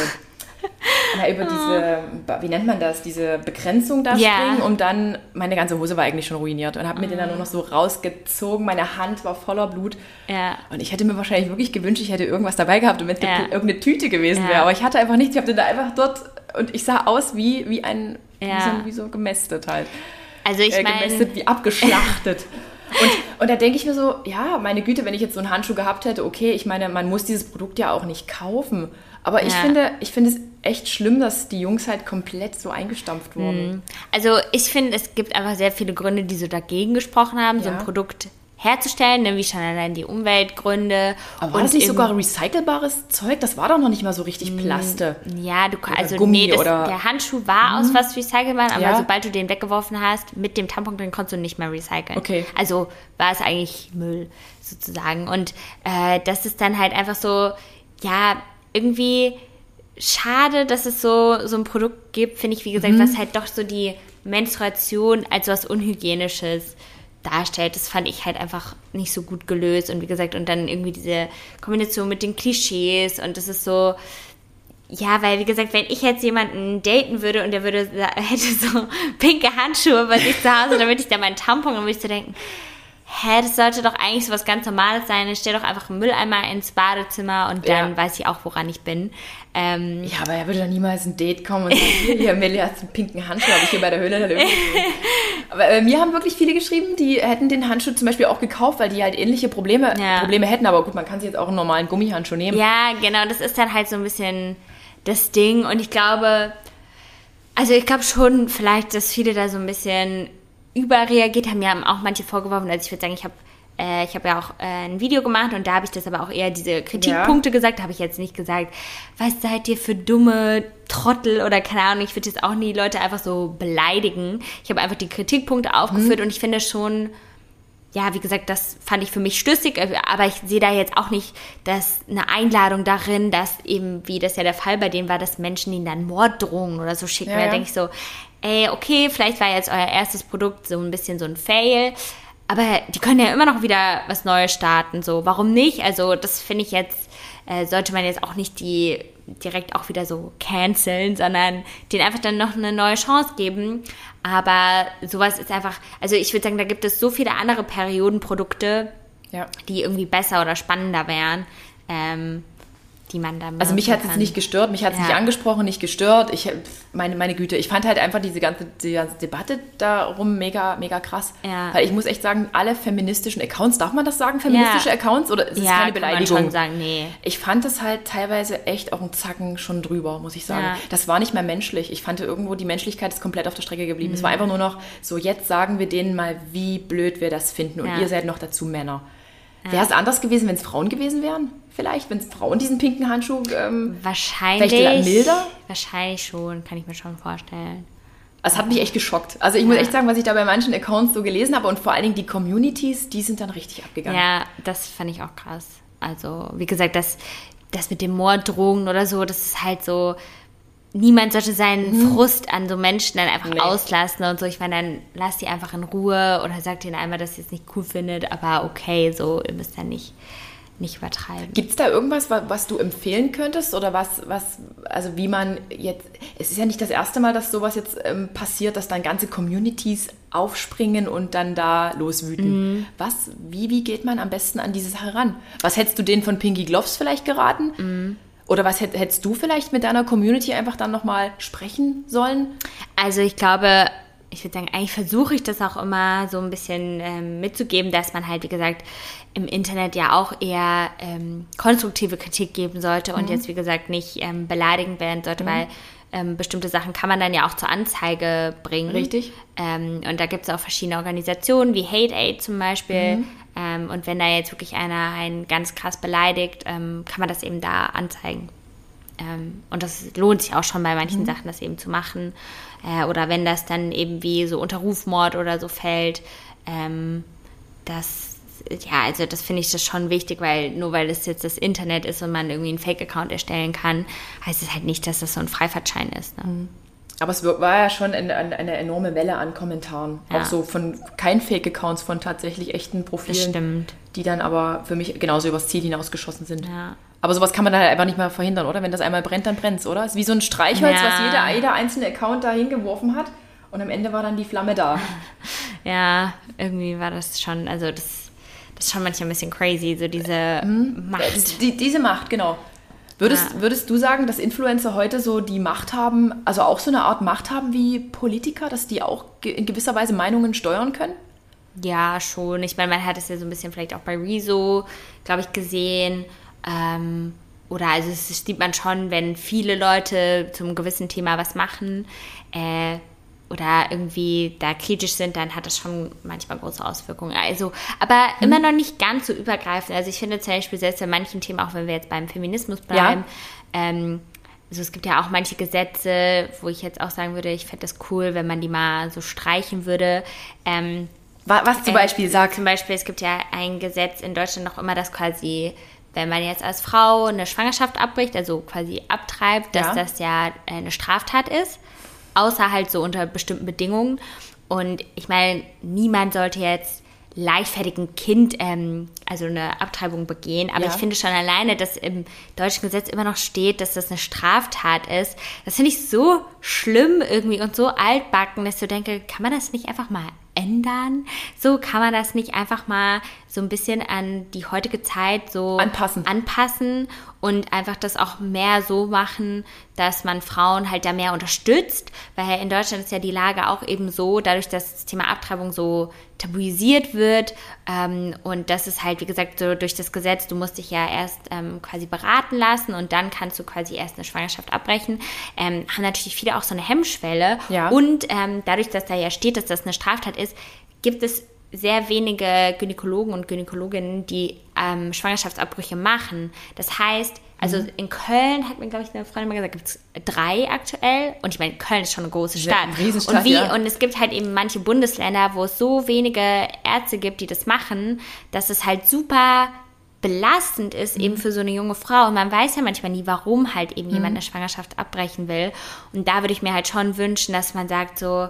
na, über diese, wie nennt man das, diese Begrenzung da Ja. springen, um dann, meine ganze Hose war eigentlich schon ruiniert und habe mir den dann nur noch so rausgezogen. Meine Hand war voller Blut. Ja. Und ich hätte mir wahrscheinlich wirklich gewünscht, ich hätte irgendwas dabei gehabt und wenn eine- irgendeine Tüte gewesen wäre. Aber ich hatte einfach nichts. Ich habe den da einfach dort und ich sah aus wie, wie ein, wie, so, wie so gemästet halt Also ich äh, meine, gemästet, wie abgeschlachtet. [laughs] und, und da denke ich mir so, ja, meine Güte, wenn ich jetzt so einen Handschuh gehabt hätte, okay, ich meine, man muss dieses Produkt ja auch nicht kaufen. Aber ich Ja. finde, ich finde es echt schlimm, dass die Jungs halt komplett so eingestampft wurden. also ich finde, es gibt einfach sehr viele Gründe, die so dagegen gesprochen haben, so ein Ja. Produkt herzustellen, ne, wie schon allein die Umweltgründe. Aber war das nicht sogar recycelbares Zeug? Das war doch noch nicht mal so richtig Plaste. Ja, du also Gummi nee, das, Mhm. der Handschuh war aus was recycelbar, aber Ja. sobald du den weggeworfen hast, mit dem Tampon drin konntest du nicht mehr recyceln. Okay. Also war es eigentlich Müll sozusagen. Und äh, das ist dann halt einfach so, ja, irgendwie schade, dass es so, so ein Produkt gibt, finde ich, wie gesagt, Mhm. was halt doch so die Menstruation als was Unhygienisches darstellt. Das fand ich halt einfach nicht so gut gelöst. Und wie gesagt, und dann irgendwie diese Kombination mit den Klischees und das ist so, ja, weil wie gesagt, wenn ich jetzt jemanden daten würde und der würde [laughs] hätte so pinke Handschuhe bei sich zu Hause, dann würde ich da meinen Tampon und würde ich so denken, hä, das sollte doch eigentlich so was ganz Normales sein. Ich stelle doch einfach einen Mülleimer ins Badezimmer und dann ja. weiß ich auch, woran ich bin. Ähm, ja, aber er würde doch niemals ein Date kommen und sagen, hier, hier hast einen pinken Handschuh, habe ich hier bei der Höhle der Löwen [laughs] Aber äh, mir haben wirklich viele geschrieben, die hätten den Handschuh zum Beispiel auch gekauft, weil die halt ähnliche Probleme, ja. Probleme hätten. Aber gut, man kann sich jetzt auch einen normalen Gummihandschuh nehmen. Ja, genau, das ist dann halt so ein bisschen das Ding. Und ich glaube, also ich glaube schon vielleicht, dass viele da so ein bisschen überreagiert haben. Ja, auch manche vorgeworfen. Also ich würde sagen, ich habe äh, ich habe ja auch äh, ein Video gemacht und da habe ich das aber auch eher diese Kritikpunkte ja. gesagt. Da habe ich jetzt nicht gesagt, was seid ihr für dumme Trottel oder keine Ahnung. Ich würde jetzt auch nie Leute einfach so beleidigen. Ich habe einfach die Kritikpunkte aufgeführt mhm. und ich finde schon, ja, wie gesagt, das fand ich für mich schlüssig, aber ich sehe da jetzt auch nicht dass eine Einladung darin, dass eben, wie das ja der Fall bei denen war, dass Menschen ihnen dann Morddrohungen oder so schicken. Ja, da denke ich so, ey, okay, vielleicht war jetzt euer erstes Produkt so ein bisschen so ein Fail, aber die können ja immer noch wieder was Neues starten, so. Warum nicht? Also, das finde ich jetzt, äh, sollte man jetzt auch nicht die direkt auch wieder so canceln, sondern denen einfach dann noch eine neue Chance geben. Aber sowas ist einfach, also ich würde sagen, da gibt es so viele andere Periodenprodukte, ja. die irgendwie besser oder spannender wären. Ähm, die man da Also mich hat es nicht gestört, mich hat es ja. nicht angesprochen, nicht gestört. Ich meine, meine Güte, ich fand halt einfach diese ganze, die ganze Debatte darum mega, mega krass. Ja. Weil ich muss echt sagen, alle feministischen Accounts, darf man das sagen, feministische ja. Accounts? Oder ist es keine Beleidigung? Kann man schon sagen, nee. Ich fand das halt teilweise echt auch ein Zacken schon drüber, muss ich sagen. Das war nicht mehr menschlich. Ich fand irgendwo, die Menschlichkeit ist komplett auf der Strecke geblieben. Mhm. Es war einfach nur noch so, jetzt sagen wir denen mal, wie blöd wir das finden. Und ihr seid noch dazu Männer. Wäre es anders gewesen, wenn es Frauen gewesen wären? Vielleicht, wenn es Frauen diesen pinken Handschuh. Ähm, wahrscheinlich. Vielleicht milder? Wahrscheinlich schon, kann ich mir schon vorstellen. Es hat mich echt geschockt. Also ich muss echt sagen, was ich da bei manchen Accounts so gelesen habe und vor allen Dingen die Communities, die sind dann richtig abgegangen. Ja, das fand ich auch krass. Also wie gesagt, das, das mit dem Morddrogen oder so, das ist halt so, niemand sollte seinen mhm. Frust an so Menschen dann einfach nee. auslassen und so. Ich meine, dann lasst die einfach in Ruhe oder sagt ihnen einmal, dass ihr es nicht cool findet, aber okay, so, ihr müsst dann nicht, nicht übertreiben. Gibt es da irgendwas, was, du empfehlen könntest oder was, was, also wie man jetzt, es ist ja nicht das erste Mal, dass sowas jetzt ähm, passiert, dass dann ganze Communities aufspringen und dann da loswüten. Mhm. Was, wie, wie geht man am besten an diese Sache ran? Was hättest du denen von Pinky Gloves vielleicht geraten? Mhm. Oder was hättest du vielleicht mit deiner Community einfach dann nochmal sprechen sollen? Also ich glaube, ich würde sagen, eigentlich versuche ich das auch immer so ein bisschen ähm, mitzugeben, dass man halt, wie gesagt, im Internet ja auch eher ähm, konstruktive Kritik geben sollte mhm. und jetzt, wie gesagt, nicht ähm, beleidigend werden sollte, mhm. weil ähm, bestimmte Sachen kann man dann ja auch zur Anzeige bringen. Richtig. Ähm, und da gibt es auch verschiedene Organisationen, wie Hate Aid zum Beispiel. Mhm. Ähm, und wenn da jetzt wirklich einer einen ganz krass beleidigt, ähm, kann man das eben da anzeigen. Und das lohnt sich auch schon bei manchen mhm. Sachen, das eben zu machen. Äh, oder wenn das dann eben wie so unter Rufmord oder so fällt, das ja, also das finde ich das schon wichtig, weil nur weil es jetzt das Internet ist und man irgendwie einen Fake-Account erstellen kann, heißt es halt nicht, dass das so ein Freifahrtschein ist. Ne? Mhm. Aber es war ja schon eine, eine enorme Welle an Kommentaren. Ja. Auch so von kein Fake-Accounts, von tatsächlich echten Profilen. Die dann aber für mich genauso übers Ziel hinausgeschossen sind. Ja. Aber sowas kann man dann halt einfach nicht mehr verhindern, oder? Wenn das einmal brennt, dann brennt es, oder? Es ist wie so ein Streichholz, ja. was jeder, jeder einzelne Account da hingeworfen hat. Und am Ende war dann die Flamme da. [laughs] Ja, irgendwie war das schon, also das, das ist schon manchmal ein bisschen crazy, so diese mhm. Macht. Die, diese Macht, genau. Würdest, ja. würdest du sagen, dass Influencer heute so die Macht haben, also auch so eine Art Macht haben wie Politiker, dass die auch in gewisser Weise Meinungen steuern können? Ja, schon. Ich meine, man hat es ja so ein bisschen vielleicht auch bei Rezo, glaube ich, gesehen. Ähm, oder also es sieht man schon, wenn viele Leute zum gewissen Thema was machen, äh, oder irgendwie da kritisch sind, dann hat das schon manchmal große Auswirkungen. Also, aber hm. immer noch nicht ganz so übergreifend. Also ich finde zum Beispiel selbst bei manchen Themen, auch wenn wir jetzt beim Feminismus bleiben, ja. ähm, also es gibt ja auch manche Gesetze, wo ich jetzt auch sagen würde, ich fände das cool, wenn man die mal so streichen würde. Ähm, was zum Beispiel äh, sagt? Zum Beispiel, es gibt ja ein Gesetz in Deutschland noch immer, das quasi wenn man jetzt als Frau eine Schwangerschaft abbricht, also quasi abtreibt, dass ja. das ja eine Straftat ist. Außer halt so unter bestimmten Bedingungen. Und ich meine, niemand sollte jetzt leichtfertigen Kind, ähm, also eine Abtreibung begehen. Aber Ja. ich finde schon alleine, dass im deutschen Gesetz immer noch steht, dass das eine Straftat ist. Das finde ich so schlimm irgendwie und so altbacken, dass ich so denke, kann man das nicht einfach mal ändern? So kann man das nicht einfach mal so ein bisschen an die heutige Zeit so Anpassen. anpassen und einfach das auch mehr so machen, dass man Frauen halt da mehr unterstützt, weil in Deutschland ist ja die Lage auch eben so, dadurch, dass das Thema Abtreibung so tabuisiert wird ähm, und das ist halt, wie gesagt, so durch das Gesetz, du musst dich ja erst ähm, quasi beraten lassen und dann kannst du quasi erst eine Schwangerschaft abbrechen, ähm, haben natürlich viele auch so eine Hemmschwelle Ja. und ähm, dadurch, dass da ja steht, dass das eine Straftat ist, gibt es sehr wenige Gynäkologen und Gynäkologinnen, die ähm, Schwangerschaftsabbrüche machen. Das heißt, also Mhm. in Köln hat mir, glaube ich, eine Freundin mal gesagt, gibt es drei aktuell. Und ich meine, Köln ist schon eine große Stadt. eine Riesenstadt, und, wie, ja. und es gibt halt eben manche Bundesländer, wo es so wenige Ärzte gibt, die das machen, dass es halt super belastend ist eben Mhm. für so eine junge Frau und man weiß ja manchmal nie, warum halt eben Mhm. jemand eine Schwangerschaft abbrechen will und da würde ich mir halt schon wünschen, dass man sagt so,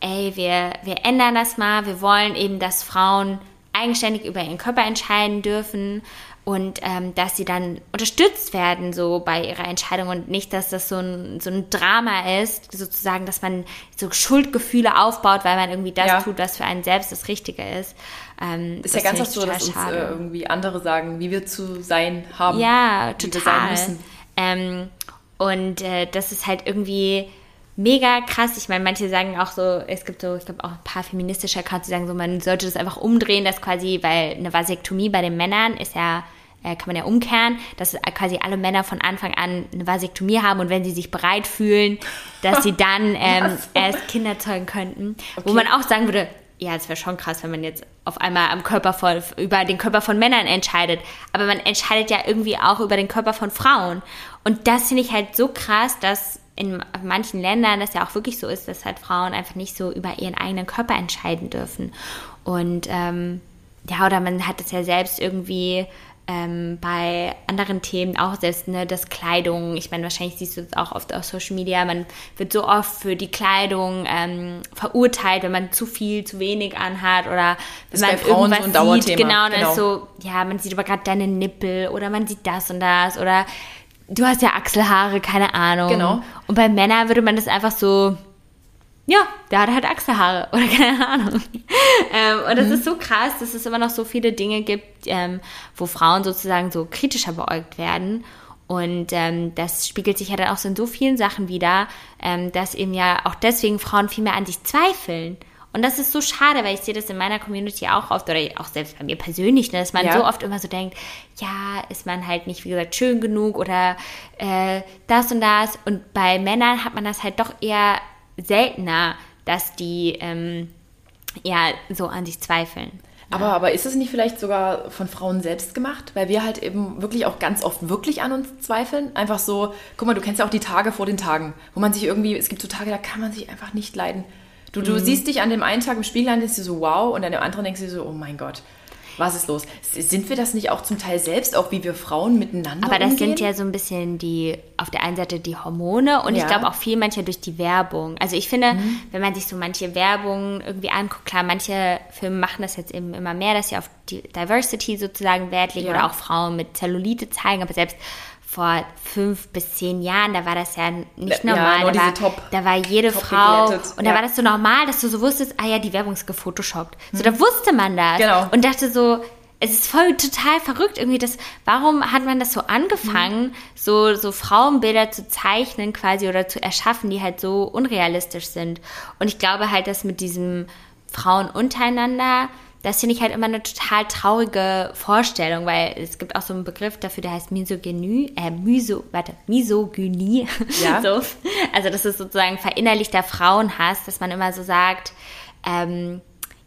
ey, wir, wir ändern das mal, wir wollen eben, dass Frauen eigenständig über ihren Körper entscheiden dürfen und ähm, dass sie dann unterstützt werden so bei ihrer Entscheidung und nicht, dass das so ein, so ein Drama ist, sozusagen, dass man so Schuldgefühle aufbaut, weil man irgendwie das Ja. tut, was für einen selbst das Richtige ist. Ähm, Ist ja ganz oft so, total dass uns äh, irgendwie andere sagen, wie wir zu sein haben. Ja, wie wir sein total. müssen. Ähm, und äh, das ist halt irgendwie mega krass. Ich meine, manche sagen auch so, es gibt so, ich glaube auch ein paar feministische Accounts, die sagen so, man sollte das einfach umdrehen, dass quasi, weil eine Vasektomie bei den Männern ist ja, äh, kann man ja umkehren, dass quasi alle Männer von Anfang an eine Vasektomie haben und wenn sie sich bereit fühlen, dass sie dann [laughs] ähm, erst Kinder zeugen könnten. Wo man auch sagen würde, ja, es wäre schon krass, wenn man jetzt auf einmal am Körper von, über den Körper von Männern entscheidet. Aber man entscheidet ja irgendwie auch über den Körper von Frauen. Und das finde ich halt so krass, dass in manchen Ländern das ja auch wirklich so ist, dass halt Frauen einfach nicht so über ihren eigenen Körper entscheiden dürfen. Und ähm, ja, oder man hat es ja selbst irgendwie ähm, bei anderen Themen auch selbst, ne, das Kleidung, ich meine, wahrscheinlich siehst du es auch oft auf Social Media, man wird so oft für die Kleidung ähm, verurteilt, wenn man zu viel, zu wenig anhat oder Das wenn ist man Frauen so irgendwas Dauerthema, sieht, genau, dann genau. ist so, ja, man sieht aber gerade deine Nippel oder man sieht das und das oder du hast ja Achselhaare, keine Ahnung. Genau. Und bei Männern würde man das einfach so, ja, der hat halt Achselhaare [laughs] oder keine Ahnung. Ähm, und das Mhm. ist so krass, dass es immer noch so viele Dinge gibt, ähm, wo Frauen sozusagen so kritischer beäugt werden. Und ähm, das spiegelt sich ja dann auch so in so vielen Sachen wieder, ähm, dass eben ja auch deswegen Frauen viel mehr an sich zweifeln. Und das ist so schade, weil ich sehe das in meiner Community auch oft, oder auch selbst bei mir persönlich, ne, dass man Ja. so oft immer so denkt, ja, ist man halt nicht, wie gesagt, schön genug oder äh, das und das. Und bei Männern hat man das halt doch eher seltener, dass die ähm, ja so an sich zweifeln. Aber, aber ist es nicht vielleicht sogar von Frauen selbst gemacht? Weil wir halt eben wirklich auch ganz oft wirklich an uns zweifeln. Einfach so, guck mal, du kennst ja auch die Tage vor den Tagen, wo man sich irgendwie, es gibt so Tage, da kann man sich einfach nicht leiden. Du, Mhm. du siehst dich an dem einen Tag im Spiegel an, denkst du so, wow, und an dem anderen denkst du so, oh mein Gott, was ist los? Sind wir das nicht auch zum Teil selbst, auch wie wir Frauen miteinander Aber das umgehen? sind ja so ein bisschen die, auf der einen Seite die Hormone und Ja. ich glaube auch viel manchmal durch die Werbung. Also ich finde, wenn man sich so manche Werbung irgendwie anguckt, klar, manche Filme machen das jetzt eben immer mehr, dass sie auf die Diversity sozusagen Wert legen Ja. oder auch Frauen mit Zellulite zeigen, aber selbst vor fünf bis zehn Jahren, da war das ja nicht Ja, normal. nur da, war, Top- da war jede Frau geglättet, und da ja. war das so normal, dass du so wusstest, ah ja, die Werbung ist gefotoshoppt. So, da wusste man das. Genau. Und dachte so, es ist voll total verrückt irgendwie, das, warum hat man das so angefangen, so, so Frauenbilder zu zeichnen quasi oder zu erschaffen, die halt so unrealistisch sind. Und ich glaube halt, dass mit diesem Frauen untereinander, das finde ich halt immer eine total traurige Vorstellung, weil es gibt auch so einen Begriff dafür, der heißt Misogynie, äh, Miso, warte, Misogynie. Ja. [laughs] so. Also das ist sozusagen verinnerlichter Frauenhass, dass man immer so sagt, ähm,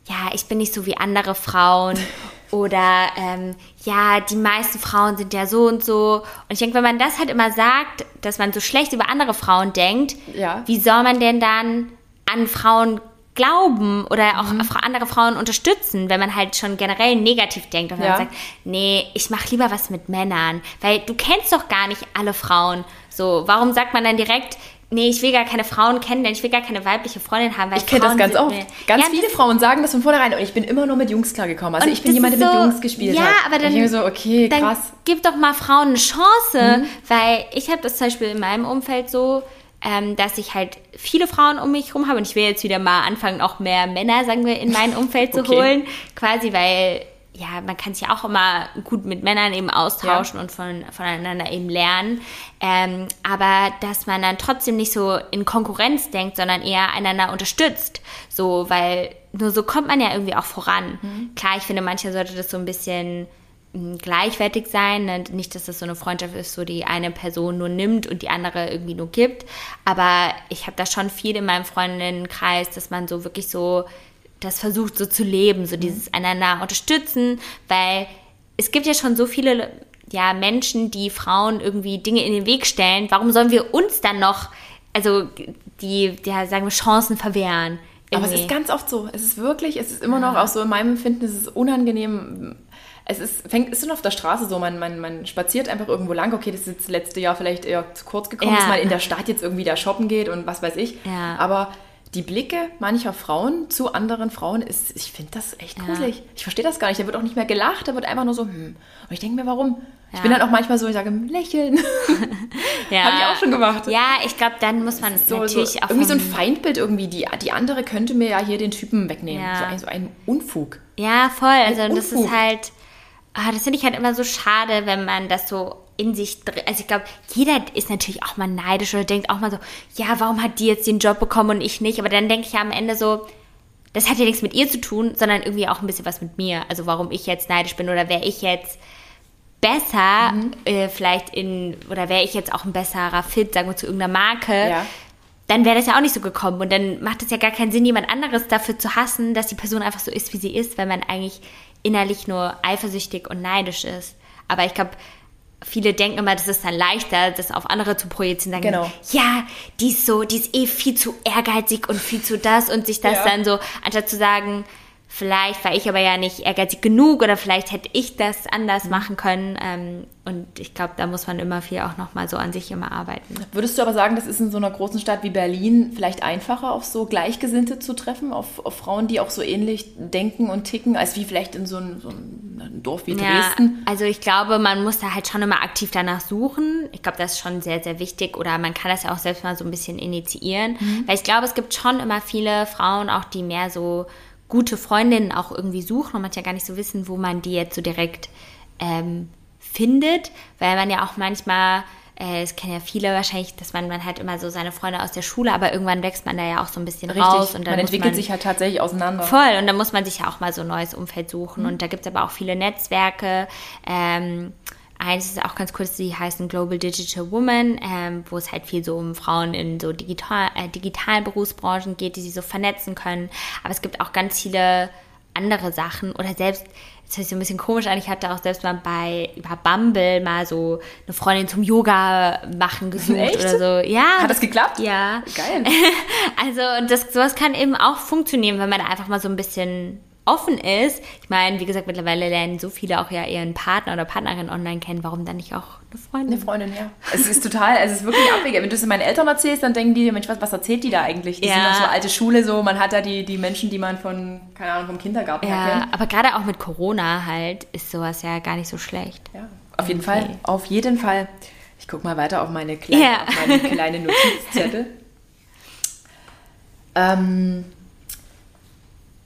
ja, ich bin nicht so wie andere Frauen [laughs] oder ähm, ja, die meisten Frauen sind ja so und so. Und ich denke, wenn man das halt immer sagt, dass man so schlecht über andere Frauen denkt, Ja. wie soll man denn dann an Frauen glauben oder auch andere Frauen unterstützen, wenn man halt schon generell negativ denkt und Ja. man sagt, nee, ich mache lieber was mit Männern, weil du kennst doch gar nicht alle Frauen. So, warum sagt man dann direkt, nee, ich will gar keine Frauen kennen, denn ich will gar keine weibliche Freundin haben. Weil Ich kenne das ganz oft. mir- Ganz Ja, viele Frauen sagen das von vornherein und ich bin immer nur mit Jungs klargekommen. Also ich bin jemand, der mit so- Jungs gespielt ja, hat. aber dann- Und ich denke so, okay, dann krass. gib doch mal Frauen eine Chance, Mhm. weil ich habe das zum Beispiel in meinem Umfeld so, ähm, dass ich halt viele Frauen um mich herum habe und ich will jetzt wieder mal anfangen, auch mehr Männer, sagen wir, in mein [laughs] Umfeld zu Okay. holen, quasi, weil ja, man kann sich auch immer gut mit Männern eben austauschen und von, voneinander eben lernen. Ähm, aber dass man dann trotzdem nicht so in Konkurrenz denkt, sondern eher einander unterstützt. So, weil nur so kommt man ja irgendwie auch voran. Klar, ich finde, manchmal sollte das so ein bisschen gleichwertig sein. Ne? Nicht, dass das so eine Freundschaft ist, wo die eine Person nur nimmt und die andere irgendwie nur gibt. Aber ich habe da schon viel in meinem Freundinnenkreis, dass man so wirklich so das versucht so zu leben, so dieses einander unterstützen, weil es gibt ja schon so viele ja, Menschen, die Frauen irgendwie Dinge in den Weg stellen. Warum sollen wir uns dann noch, also die, ja, sagen wir, Chancen verwehren? Aber es irgendwie? ist ganz oft so. Es ist wirklich, es ist immer noch auch so in meinem Empfinden, es ist unangenehm. Es ist, fängt, ist schon auf der Straße so, man, man, man spaziert einfach irgendwo lang. Okay, das ist jetzt das letzte Jahr vielleicht eher zu kurz gekommen, Ja. dass man in der Stadt jetzt irgendwie da shoppen geht und was weiß ich. Ja. Aber die Blicke mancher Frauen zu anderen Frauen ist, ich finde das echt gruselig. Ich verstehe das gar nicht. Da wird auch nicht mehr gelacht, da wird einfach nur so, hm. Und ich denke mir, warum? Ich Ja. bin dann auch manchmal so, ich sage, lächeln. [laughs] ja. Hab ich auch schon gemacht. Ja, ich glaube, dann muss man So, so, natürlich auch irgendwie so ein Feindbild irgendwie. Die, die andere könnte mir ja hier den Typen wegnehmen. Ja. So, ein, so ein Unfug. Ja, voll. Also das Unfug. ist halt, ah, das finde ich halt immer so schade, wenn man das so in sich drin, also ich glaube, jeder ist natürlich auch mal neidisch oder denkt auch mal so, ja, warum hat die jetzt den Job bekommen und ich nicht? Aber dann denke ich ja am Ende so, das hat ja nichts mit ihr zu tun, sondern irgendwie auch ein bisschen was mit mir. Also warum ich jetzt neidisch bin oder wäre ich jetzt besser, Mhm. äh, vielleicht in, oder wäre ich jetzt auch ein besserer Fit, sagen wir, zu irgendeiner Marke, Ja. dann wäre das ja auch nicht so gekommen. Und dann macht es ja gar keinen Sinn, jemand anderes dafür zu hassen, dass die Person einfach so ist, wie sie ist, weil man eigentlich innerlich nur eifersüchtig und neidisch ist. Aber ich glaube, viele denken immer, das ist dann leichter, das auf andere zu projizieren. Sagen, Genau. ja, die ist so, die ist eh viel zu ehrgeizig und viel zu das und sich das Ja. dann so, anstatt zu sagen, vielleicht war ich aber ja nicht ehrgeizig genug oder vielleicht hätte ich das Mhm. anders machen können. Ähm, und ich glaube, da muss man immer viel auch nochmal so an sich immer arbeiten. Würdest du aber sagen, das ist in so einer großen Stadt wie Berlin vielleicht einfacher, auf so Gleichgesinnte zu treffen, auf, auf Frauen, die auch so ähnlich denken und ticken, als wie vielleicht in so einem so ein Dorf wie Dresden? Ja, also ich glaube, man muss da halt schon immer aktiv danach suchen. Ich glaube, das ist schon sehr, sehr wichtig. Oder man kann das ja auch selbst mal so ein bisschen initiieren. Mhm. Weil ich glaube, es gibt schon immer viele Frauen, auch die mehr so gute Freundinnen auch irgendwie suchen und manchmal gar nicht so wissen, wo man die jetzt so direkt ähm, findet. Weil man ja auch manchmal, äh, es kennen ja viele wahrscheinlich, dass man, man hat immer so seine Freunde aus der Schule, aber irgendwann wächst man da ja auch so ein bisschen raus. Und dann man entwickelt man, sich halt tatsächlich auseinander. Voll, und da muss man sich ja auch mal so ein neues Umfeld suchen. Mhm. Und da gibt es aber auch viele Netzwerke. Ähm, eins ist auch ganz kurz, die heißen Global Digital Woman, ähm, wo es halt viel so um Frauen in so digital, äh, digitalen Berufsbranchen geht, die sich so vernetzen können. Aber es gibt auch ganz viele andere Sachen oder selbst, das hört sich so ein bisschen komisch an, ich hatte auch selbst mal bei über Bumble mal so eine Freundin zum Yoga machen gesucht Echt? oder so. Ja. Hat das geklappt? Ja. Geil. [laughs] Also und das, sowas kann eben auch funktionieren, wenn man da einfach mal so ein bisschen offen ist. Ich meine, wie gesagt, mittlerweile lernen so viele auch ja ihren Partner oder Partnerin online kennen. Warum dann nicht auch eine Freundin? Eine Freundin, ja. Es ist total, es ist wirklich abwegig. Wenn du es meinen Eltern erzählst, dann denken die, Mensch, was, was erzählt die da eigentlich? Die Ja. sind doch so alte Schule, so, man hat da die, die Menschen, die man von, keine Ahnung, vom Kindergarten her Ja, kennt. aber gerade auch mit Corona halt ist sowas ja gar nicht so schlecht. Ja, auf jeden Okay. Fall, auf jeden Fall. Ich gucke mal weiter auf meine kleine, Ja. auf meine kleine Notizzettel. [laughs] ähm,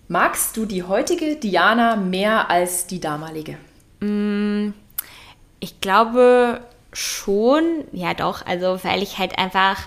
magst du die heutige Diana mehr als die damalige? Ich glaube schon, ja doch, also weil ich halt einfach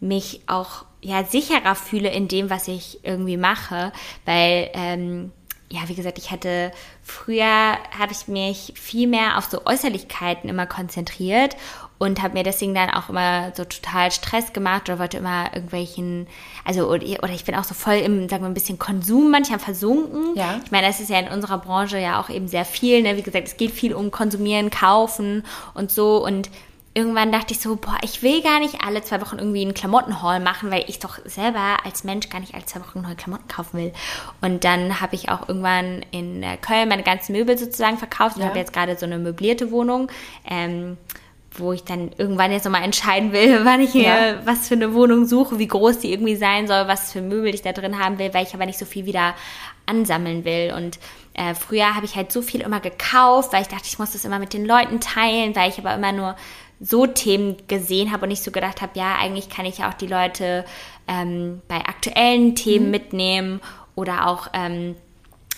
mich auch ja sicherer fühle in dem, was ich irgendwie mache, weil ähm, ja, wie gesagt, ich hatte früher habe ich mich viel mehr auf so Äußerlichkeiten immer konzentriert und habe mir deswegen dann auch immer so total Stress gemacht oder wollte immer irgendwelchen, also oder, ich bin auch so voll im, sagen wir ein bisschen Konsum manchmal versunken. Ja. Ich meine, das ist ja in unserer Branche ja auch eben sehr viel. Ne? Wie gesagt, es geht viel um Konsumieren, Kaufen und so. Und irgendwann dachte ich so, boah, ich will gar nicht alle zwei Wochen irgendwie einen Klamottenhaul machen, weil ich doch selber als Mensch gar nicht alle zwei Wochen neue Klamotten kaufen will. Und dann habe ich auch irgendwann in äh, Köln meine ganzen Möbel sozusagen verkauft und Ja. habe jetzt gerade so eine möblierte Wohnung. Ähm, wo ich dann irgendwann jetzt nochmal entscheiden will, [laughs] wann ich ja. äh, was für eine Wohnung suche, wie groß die irgendwie sein soll, was für Möbel ich da drin haben will, weil ich aber nicht so viel wieder ansammeln will. Und äh, früher habe ich halt so viel immer gekauft, weil ich dachte, ich muss das immer mit den Leuten teilen, weil ich aber immer nur so Themen gesehen habe und nicht so gedacht habe, ja, eigentlich kann ich ja auch die Leute ähm, bei aktuellen Themen mhm. mitnehmen oder auch, ähm,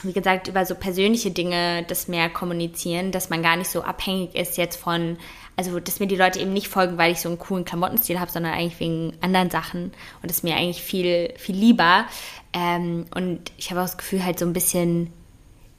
wie gesagt, über so persönliche Dinge das mehr kommunizieren, dass man gar nicht so abhängig ist jetzt von, also dass mir die Leute eben nicht folgen, weil ich so einen coolen Klamottenstil habe, sondern eigentlich wegen anderen Sachen und das ist mir eigentlich viel, viel lieber. Ähm, und ich habe auch das Gefühl, halt so ein bisschen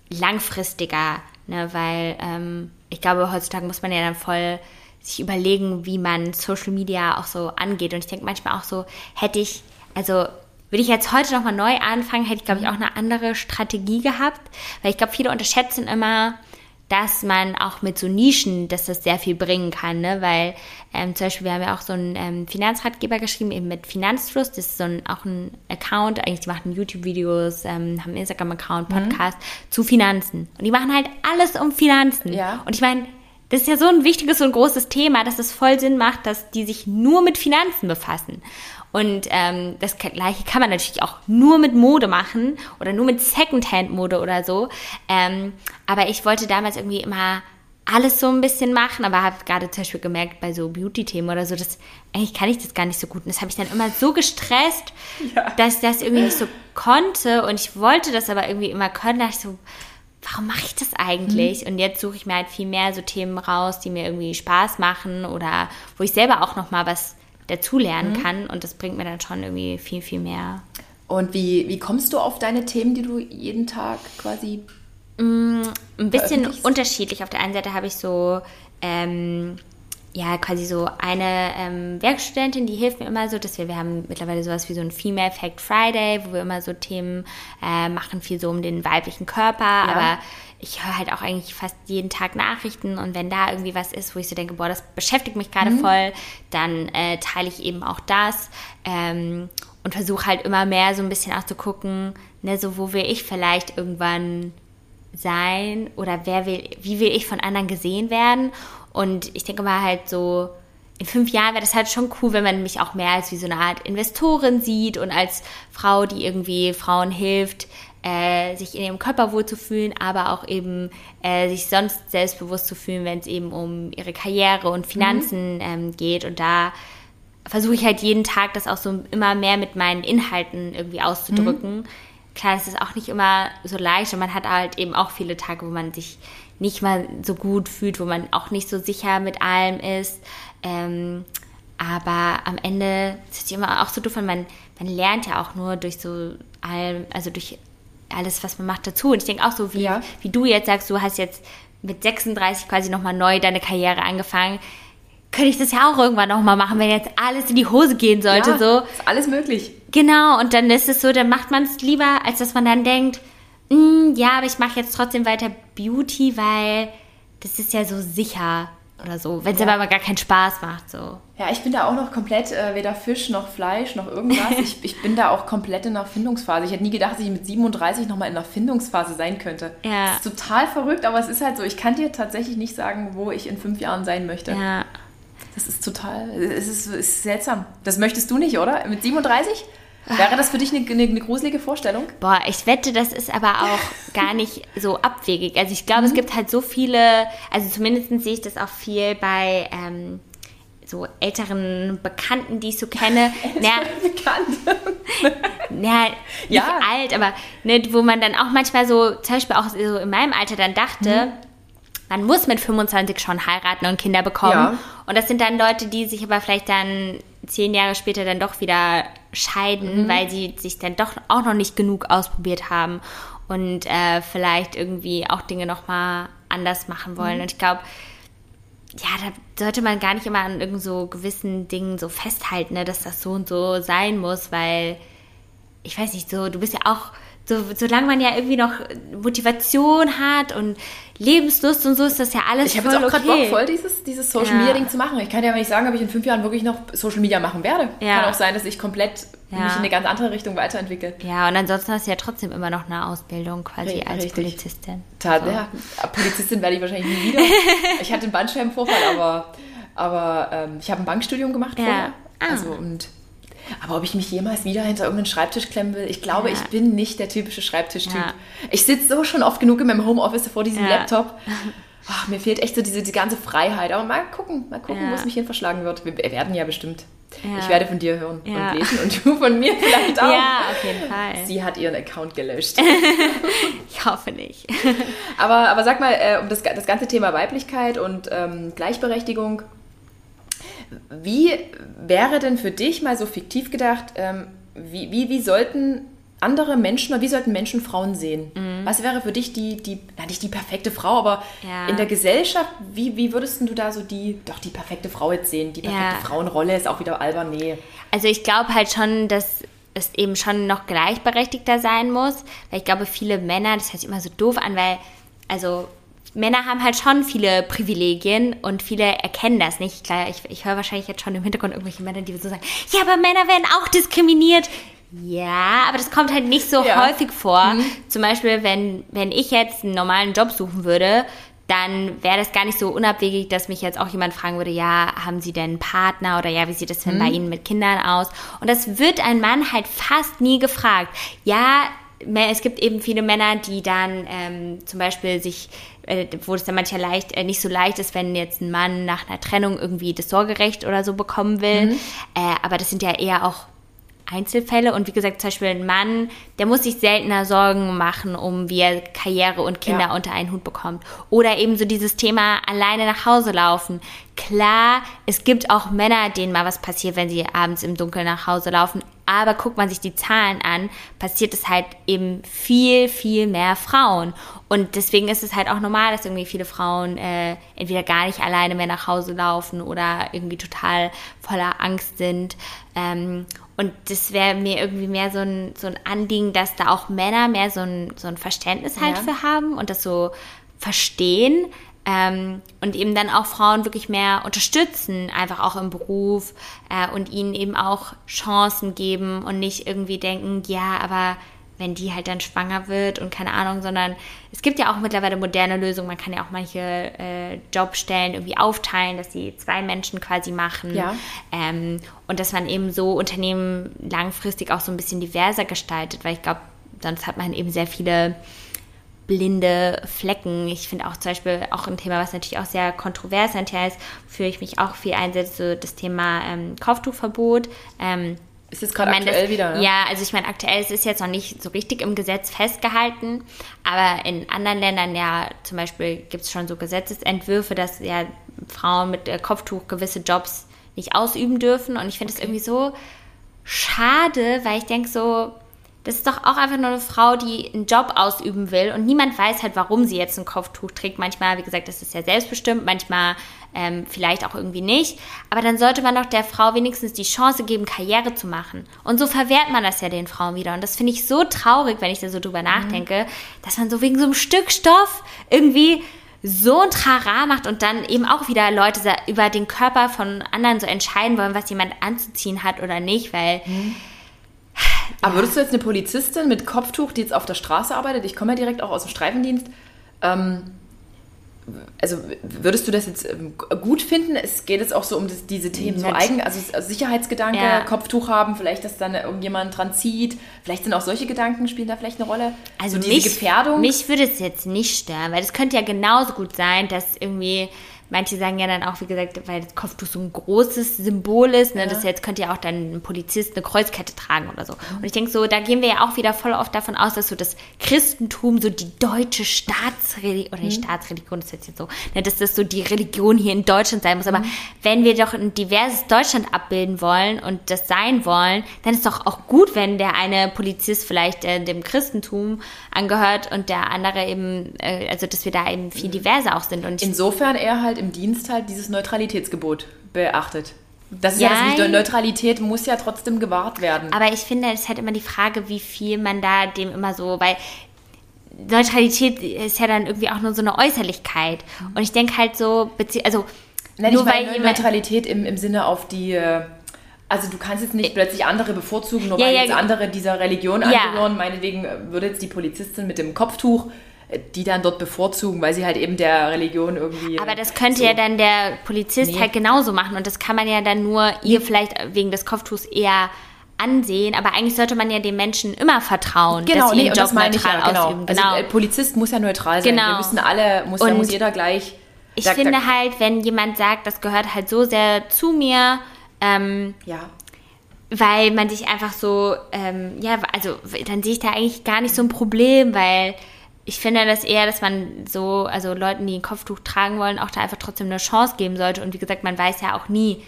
langfristiger, ne, weil ähm, ich glaube, heutzutage muss man ja dann voll sich überlegen, wie man Social Media auch so angeht. Und ich denke manchmal auch so, hätte ich, also würde ich jetzt heute nochmal neu anfangen, hätte ich, glaube ich, auch eine andere Strategie gehabt. Weil ich glaube, viele unterschätzen immer, dass man auch mit so Nischen, dass das sehr viel bringen kann, ne? weil ähm, zum Beispiel, wir haben ja auch so einen ähm, Finanzratgeber geschrieben, eben mit Finanzfluss, das ist so ein, auch ein Account, eigentlich die machen YouTube-Videos, ähm, haben Instagram-Account, mhm. Podcast mhm. zu Finanzen und die machen halt alles um Finanzen ja. und ich meine, das ist ja so ein wichtiges und großes Thema, dass es voll Sinn macht, dass die sich nur mit Finanzen befassen. Und ähm, das gleiche kann man natürlich auch nur mit Mode machen oder nur mit Secondhand-Mode oder so. Ähm, aber ich wollte damals irgendwie immer alles so ein bisschen machen, aber habe gerade zum Beispiel gemerkt, bei so Beauty-Themen oder so, dass eigentlich kann ich das gar nicht so gut. Und das habe ich dann immer so gestresst, ja. dass ich das irgendwie nicht so konnte. Und ich wollte das aber irgendwie immer können. Da ich so, warum mache ich das eigentlich? Mhm. Und jetzt suche ich mir halt viel mehr so Themen raus, die mir irgendwie Spaß machen oder wo ich selber auch noch mal was dazulernen mhm. kann. Und das bringt mir dann schon irgendwie viel, viel mehr. Und wie, wie kommst du auf deine Themen, die du jeden Tag quasi mm, ein bisschen unterschiedlich. Auf der einen Seite habe ich so ähm, ja, quasi so eine ähm, Werkstudentin, die hilft mir immer so, dass wir, wir haben mittlerweile sowas wie so ein Female Fact Friday, wo wir immer so Themen äh, machen, viel so um den weiblichen Körper, ja. aber ich höre halt auch eigentlich fast jeden Tag Nachrichten und wenn da irgendwie was ist, wo ich so denke, boah, das beschäftigt mich gerade mhm. voll, dann äh, teile ich eben auch das ähm, und versuche halt immer mehr so ein bisschen auch zu gucken, ne, so wo will ich vielleicht irgendwann sein oder wer will, wie will ich von anderen gesehen werden und ich denke mal halt so, in fünf Jahren wäre das halt schon cool, wenn man mich auch mehr als wie so eine Art Investorin sieht und als Frau, die irgendwie Frauen hilft, äh, sich in ihrem Körper wohlzufühlen, aber auch eben äh, sich sonst selbstbewusst zu fühlen, wenn es eben um ihre Karriere und Finanzen mhm. ähm, geht. Und da versuche ich halt jeden Tag das auch so immer mehr mit meinen Inhalten irgendwie auszudrücken. Mhm. Klar, es ist auch nicht immer so leicht und man hat halt eben auch viele Tage, wo man sich nicht mal so gut fühlt, wo man auch nicht so sicher mit allem ist. Ähm, aber am Ende ist es immer auch so doof, man, man lernt ja auch nur durch so allem, also durch alles, was man macht, dazu. Und ich denke auch so, wie, ja. wie du jetzt sagst, du hast jetzt mit 36 quasi nochmal neu deine Karriere angefangen. Könnte ich das ja auch irgendwann nochmal machen, wenn jetzt alles in die Hose gehen sollte. Ja, so. ist alles möglich. Genau, und dann ist es so, dann macht man es lieber, als dass man dann denkt, mm, ja, aber ich mache jetzt trotzdem weiter Beauty, weil das ist ja so sicher oder so, wenn es ja. aber gar keinen Spaß macht. So. Ja, ich bin da auch noch komplett äh, weder Fisch noch Fleisch noch irgendwas. [laughs] ich, ich bin da auch komplett in der Findungsphase. Ich hätte nie gedacht, dass ich mit 37 nochmal in der Findungsphase sein könnte. Ja. Das ist total verrückt, aber es ist halt so. Ich kann dir tatsächlich nicht sagen, wo ich in fünf Jahren sein möchte. Ja. Das ist total, es ist, ist seltsam. Das möchtest du nicht, oder? Mit 37? Wäre das für dich eine, eine, eine, gruselige Vorstellung? Boah, ich wette, das ist aber auch [laughs] gar nicht so abwegig. Also ich glaube, mhm. es gibt halt so viele, also zumindest sehe ich das auch viel bei ähm, so älteren Bekannten, die ich so kenne. [laughs] Ältere Bekannte? [laughs] ja, nicht ja. alt, aber ne, wo man dann auch manchmal so, zum Beispiel auch so in meinem Alter dann dachte, mhm man muss mit 25 schon heiraten und Kinder bekommen. Ja. Und das sind dann Leute, die sich aber vielleicht dann zehn Jahre später dann doch wieder scheiden, mhm. weil sie sich dann doch auch noch nicht genug ausprobiert haben und äh, vielleicht irgendwie auch Dinge nochmal anders machen wollen. Mhm. Und ich glaube, ja, da sollte man gar nicht immer an irgend so gewissen Dingen so festhalten, ne, dass das so und so sein muss, weil ich weiß nicht, so, du bist ja auch so, solange man ja irgendwie noch Motivation hat und Lebenslust und so ist das ja alles Ich habe jetzt auch gerade okay. Bock, voll dieses, dieses Social Media Ding zu machen. Ich kann ja aber nicht sagen, ob ich in fünf Jahren wirklich noch Social Media machen werde. Kann auch sein, dass ich komplett ja. mich in eine ganz andere Richtung weiterentwickle. Ja, und ansonsten hast du ja trotzdem immer noch eine Ausbildung quasi Richtig. als Polizistin. Tat, so. ja, Polizistin werde ich wahrscheinlich nie wieder. [laughs] ich hatte einen Bandscheibenvorfall, aber Aber ähm, ich habe ein Bankstudium gemacht Ja. vorher. Ah. Also und aber ob ich mich jemals wieder hinter irgendeinen Schreibtisch klemmen will, ich glaube, Ja. ich bin nicht der typische Schreibtischtyp. Ja. Ich sitze so schon oft genug in meinem Homeoffice vor diesem Ja. Laptop. [laughs] Ach, mir fehlt echt so diese, diese ganze Freiheit. Aber mal gucken, mal gucken, Ja. wo es mich hin verschlagen wird. Wir wir werden ja bestimmt. Ja. Ich werde von dir hören Ja. und lesen und du von mir vielleicht auch. Ja, auf jeden Fall. Sie hat ihren Account gelöscht. [laughs] Ich hoffe nicht. Aber, aber sag mal, äh, um das, das ganze Thema Weiblichkeit und ähm, Gleichberechtigung, wie wäre denn für dich mal so fiktiv gedacht, ähm, wie, wie, wie sollten andere Menschen oder wie sollten Menschen Frauen sehen? Was wäre für dich die, die, na nicht die perfekte Frau, aber Ja. in der Gesellschaft, wie, wie würdest du da so die, doch die perfekte Frau jetzt sehen? Die perfekte Ja. Frauenrolle ist auch wieder albern, nee. Also ich glaube halt schon, dass es eben schon noch gleichberechtigter sein muss, weil ich glaube, viele Männer, das hört sich immer so doof an, weil, also Männer haben halt schon viele Privilegien und viele erkennen das nicht. Klar, ich, ich höre wahrscheinlich jetzt schon im Hintergrund irgendwelche Männer, die so sagen, ja, aber Männer werden auch diskriminiert. Ja, aber das kommt halt nicht so Ja. häufig vor. Zum Beispiel, wenn, wenn ich jetzt einen normalen Job suchen würde, dann wäre das gar nicht so unabwegig, dass mich jetzt auch jemand fragen würde, ja, haben Sie denn einen Partner oder ja, wie sieht es denn bei Ihnen mit Kindern aus? Und das wird ein Mann halt fast nie gefragt. Ja, es gibt eben viele Männer, die dann ähm, zum Beispiel sich, äh, wo es dann manchmal leicht, äh, nicht so leicht ist, wenn jetzt ein Mann nach einer Trennung irgendwie das Sorgerecht oder so bekommen will. Äh, aber das sind ja eher auch Einzelfälle und wie gesagt, zum Beispiel ein Mann, der muss sich seltener Sorgen machen, um wie er Karriere und Kinder Ja. unter einen Hut bekommt. Oder eben so dieses Thema alleine nach Hause laufen. Klar, es gibt auch Männer, denen mal was passiert, wenn sie abends im Dunkeln nach Hause laufen. Aber guckt man sich die Zahlen an, passiert es halt eben viel, viel mehr Frauen. Und deswegen ist es halt auch normal, dass irgendwie viele Frauen äh, entweder gar nicht alleine mehr nach Hause laufen oder irgendwie total voller Angst sind. Ähm, und das wäre mir irgendwie mehr so ein, so ein Anliegen, dass da auch Männer mehr so ein, so ein Verständnis halt Ja. für haben und das so verstehen. Ähm, und eben dann auch Frauen wirklich mehr unterstützen, einfach auch im Beruf äh, und ihnen eben auch Chancen geben und nicht irgendwie denken, ja, aber wenn die halt dann schwanger wird und keine Ahnung, sondern es gibt ja auch mittlerweile moderne Lösungen. Man kann ja auch manche äh, Jobstellen irgendwie aufteilen, dass sie zwei Menschen quasi machen. Ja. Ähm, und dass man eben so Unternehmen langfristig auch so ein bisschen diverser gestaltet, weil ich glaube, sonst hat man eben sehr viele blinde Flecken. Ich finde auch zum Beispiel auch ein Thema, was natürlich auch sehr kontrovers Thema ist, wofür ich mich auch viel einsetze, so das Thema ähm, Kopftuchverbot. Ähm, Ist jetzt gerade ich aktuell das, wieder, ne? Ja, also ich meine, aktuell ist es jetzt noch nicht so richtig im Gesetz festgehalten, aber in anderen Ländern ja, zum Beispiel gibt es schon so Gesetzesentwürfe, dass ja Frauen mit äh, Kopftuch gewisse Jobs nicht ausüben dürfen und ich finde es irgendwie so schade, weil ich denke so, das ist doch auch einfach nur eine Frau, die einen Job ausüben will und niemand weiß halt, warum sie jetzt ein Kopftuch trägt. Manchmal, wie gesagt, das ist ja selbstbestimmt, manchmal ähm, vielleicht auch irgendwie nicht. Aber dann sollte man doch der Frau wenigstens die Chance geben, Karriere zu machen. Und so verwehrt man das ja den Frauen wieder. Und das finde ich so traurig, wenn ich da so drüber nachdenke, dass man so wegen so einem Stück Stoff irgendwie so ein Trara macht und dann eben auch wieder Leute über den Körper von anderen so entscheiden wollen, was jemand anzuziehen hat oder nicht, weil Aber würdest du jetzt eine Polizistin mit Kopftuch, die jetzt auf der Straße arbeitet, ich komme ja direkt auch aus dem Streifendienst, ähm, also würdest du das jetzt ähm, gut finden? Es geht jetzt auch so um das, diese Themen, so eigen, also s- Sicherheitsgedanke, Ja. Kopftuch haben, vielleicht, dass dann irgendjemand dran zieht, vielleicht sind auch solche Gedanken, spielen da vielleicht eine Rolle? Also so mich, Gefährdung? mich würde es jetzt nicht stören, weil es könnte ja genauso gut sein, dass irgendwie, manche sagen ja dann auch, wie gesagt, weil das Kopftuch so ein großes Symbol ist, ne, das jetzt könnte ja auch dann ein Polizist eine Kreuzkette tragen oder so. Und ich denke so, da gehen wir ja auch wieder voll oft davon aus, dass so das Christentum so die deutsche Staatsreligion, oder nicht Staatsreligion, das ist jetzt so, ne, dass das so die Religion hier in Deutschland sein muss. Aber wenn wir doch ein diverses Deutschland abbilden wollen und das sein wollen, dann ist doch auch gut, wenn der eine Polizist vielleicht äh, dem Christentum angehört und der andere eben, äh, also dass wir da eben viel diverser auch sind. Und Insofern er halt im Dienst halt dieses Neutralitätsgebot beachtet. Das ist ja, das Jein. nicht. Neutralität muss ja trotzdem gewahrt werden. aber ich finde, es ist halt immer die Frage, wie viel man da dem immer so, weil Neutralität ist ja dann irgendwie auch nur so eine Äußerlichkeit. Und ich denke halt so, also Nein, nur ich meine weil Neutralität im, im Sinne auf die. äh, Also du kannst jetzt nicht plötzlich andere bevorzugen, nur Ja, weil ja, jetzt ge- andere dieser Religion Ja. angehören. Meinetwegen würde jetzt die Polizistin mit dem Kopftuch die dann dort bevorzugen, weil sie halt eben der Religion irgendwie. Aber das könnte so- ja dann der Polizist Nee. halt genauso machen und das kann man ja dann nur ihr vielleicht wegen des Kopftuchs eher ansehen, aber eigentlich sollte man ja den Menschen immer vertrauen, dass Genau, sie nee, Job das meine ich neutral ja, genau. ausüben. Also Genau. äh, Polizist muss ja neutral sein. Genau. Wir müssen alle, muss, da Und muss jeder gleich. ich da- finde da, halt, wenn jemand sagt, das gehört halt so sehr zu mir, ähm, Ja, weil man sich einfach so, ähm, ja, also dann sehe ich da eigentlich gar nicht so ein Problem, weil ich finde das eher, dass man so, also Leuten, die ein Kopftuch tragen wollen, auch da einfach trotzdem eine Chance geben sollte. Und wie gesagt, man weiß ja auch nie,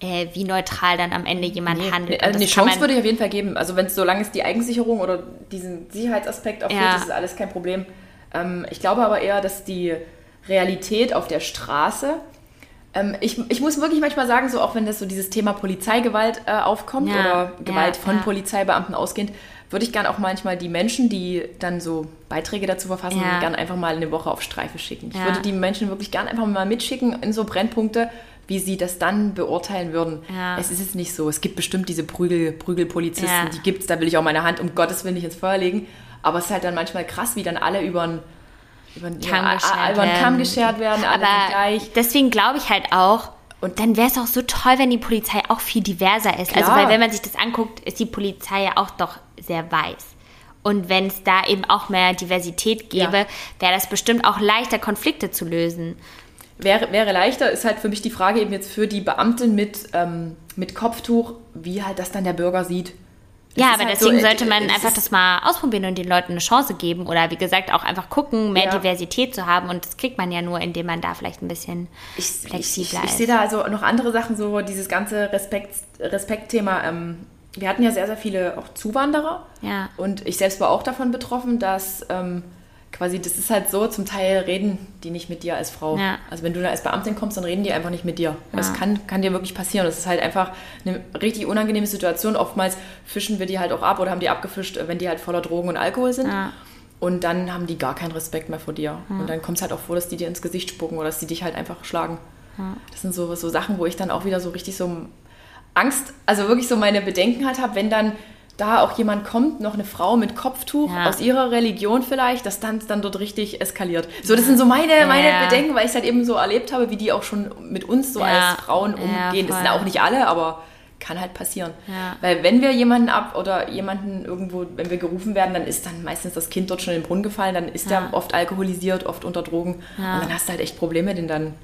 äh, wie neutral dann am Ende jemand Nee, handelt. nee, Und eine Chance würde ich auf jeden Fall geben. Also wenn es solange es die Eigensicherung oder diesen Sicherheitsaspekt erfüllt, Ja. das ist alles kein Problem. Ähm, ich glaube aber eher, dass die Realität auf der Straße. Ähm, ich, ich muss wirklich manchmal sagen, so auch wenn das so dieses Thema Polizeigewalt äh, aufkommt Ja, oder Gewalt ja, von. Polizeibeamten ausgehend, würde ich gern auch manchmal die Menschen, die dann so Beiträge dazu verfassen, Ja. gern einfach mal eine Woche auf Streife schicken. Ich Ja. würde die Menschen wirklich gern einfach mal mitschicken in so Brennpunkte, wie sie das dann beurteilen würden. Ja. Es ist jetzt nicht so. Es gibt bestimmt diese Prügel, Prügelpolizisten, Ja. die gibt's. Da will ich auch meine Hand um Gottes Willen nicht ins Feuer legen. Aber es ist halt dann manchmal krass, wie dann alle über den über den- Kamm ja, geschert über den Kamm werden. geschert werden, alle Aber gleich. deswegen glaube ich halt auch, Und- dann wäre es auch so toll, wenn die Polizei auch viel diverser ist. Also, Klar. weil wenn man sich das anguckt, ist die Polizei ja auch doch sehr weiß. Und wenn es da eben auch mehr Diversität gäbe, Ja. wäre das bestimmt auch leichter, Konflikte zu lösen. Wäre, wäre leichter, ist halt für mich die Frage eben jetzt für die Beamtin mit, ähm, mit Kopftuch, wie halt das dann der Bürger sieht. Ja, aber halt deswegen so, sollte man einfach das mal ausprobieren und den Leuten eine Chance geben. Oder wie gesagt, auch einfach gucken, mehr Ja. Diversität zu haben. Und das kriegt man ja nur, indem man da vielleicht ein bisschen ich, flexibler ich, ich, ich ist. sehe da also noch andere Sachen, so dieses ganze Respekt, Respektthema. Ähm, wir hatten ja sehr, sehr viele auch Zuwanderer. Ja. Und ich selbst war auch davon betroffen, dass ähm, quasi, das ist halt so, zum Teil reden die nicht mit dir als Frau. Ja. Also wenn du da als Beamtin kommst, dann reden die einfach nicht mit dir. Das kann, kann dir wirklich passieren. Das ist halt einfach eine richtig unangenehme Situation. Oftmals fischen wir die halt auch ab oder haben die abgefischt, wenn die halt voller Drogen und Alkohol sind. Ja. Und dann haben die gar keinen Respekt mehr vor dir. Und dann kommt es halt auch vor, dass die dir ins Gesicht spucken oder dass die dich halt einfach schlagen. Das sind so, so Sachen, wo ich dann auch wieder so richtig so Angst, also wirklich so meine Bedenken halt habe, wenn dann da auch jemand kommt, noch eine Frau mit Kopftuch Ja. aus ihrer Religion vielleicht, dass dann dann dort richtig eskaliert. So, das sind so meine, meine Ja. Bedenken, weil ich es halt eben so erlebt habe, wie die auch schon mit uns so Ja. als Frauen umgehen. das sind auch nicht alle, aber kann halt passieren. Weil wenn wir jemanden ab oder jemanden irgendwo, wenn wir gerufen werden, dann ist dann meistens das Kind dort schon in den Brunnen gefallen, dann ist Ja. der oft alkoholisiert, oft unter Drogen und dann hast du halt echt Probleme, den dann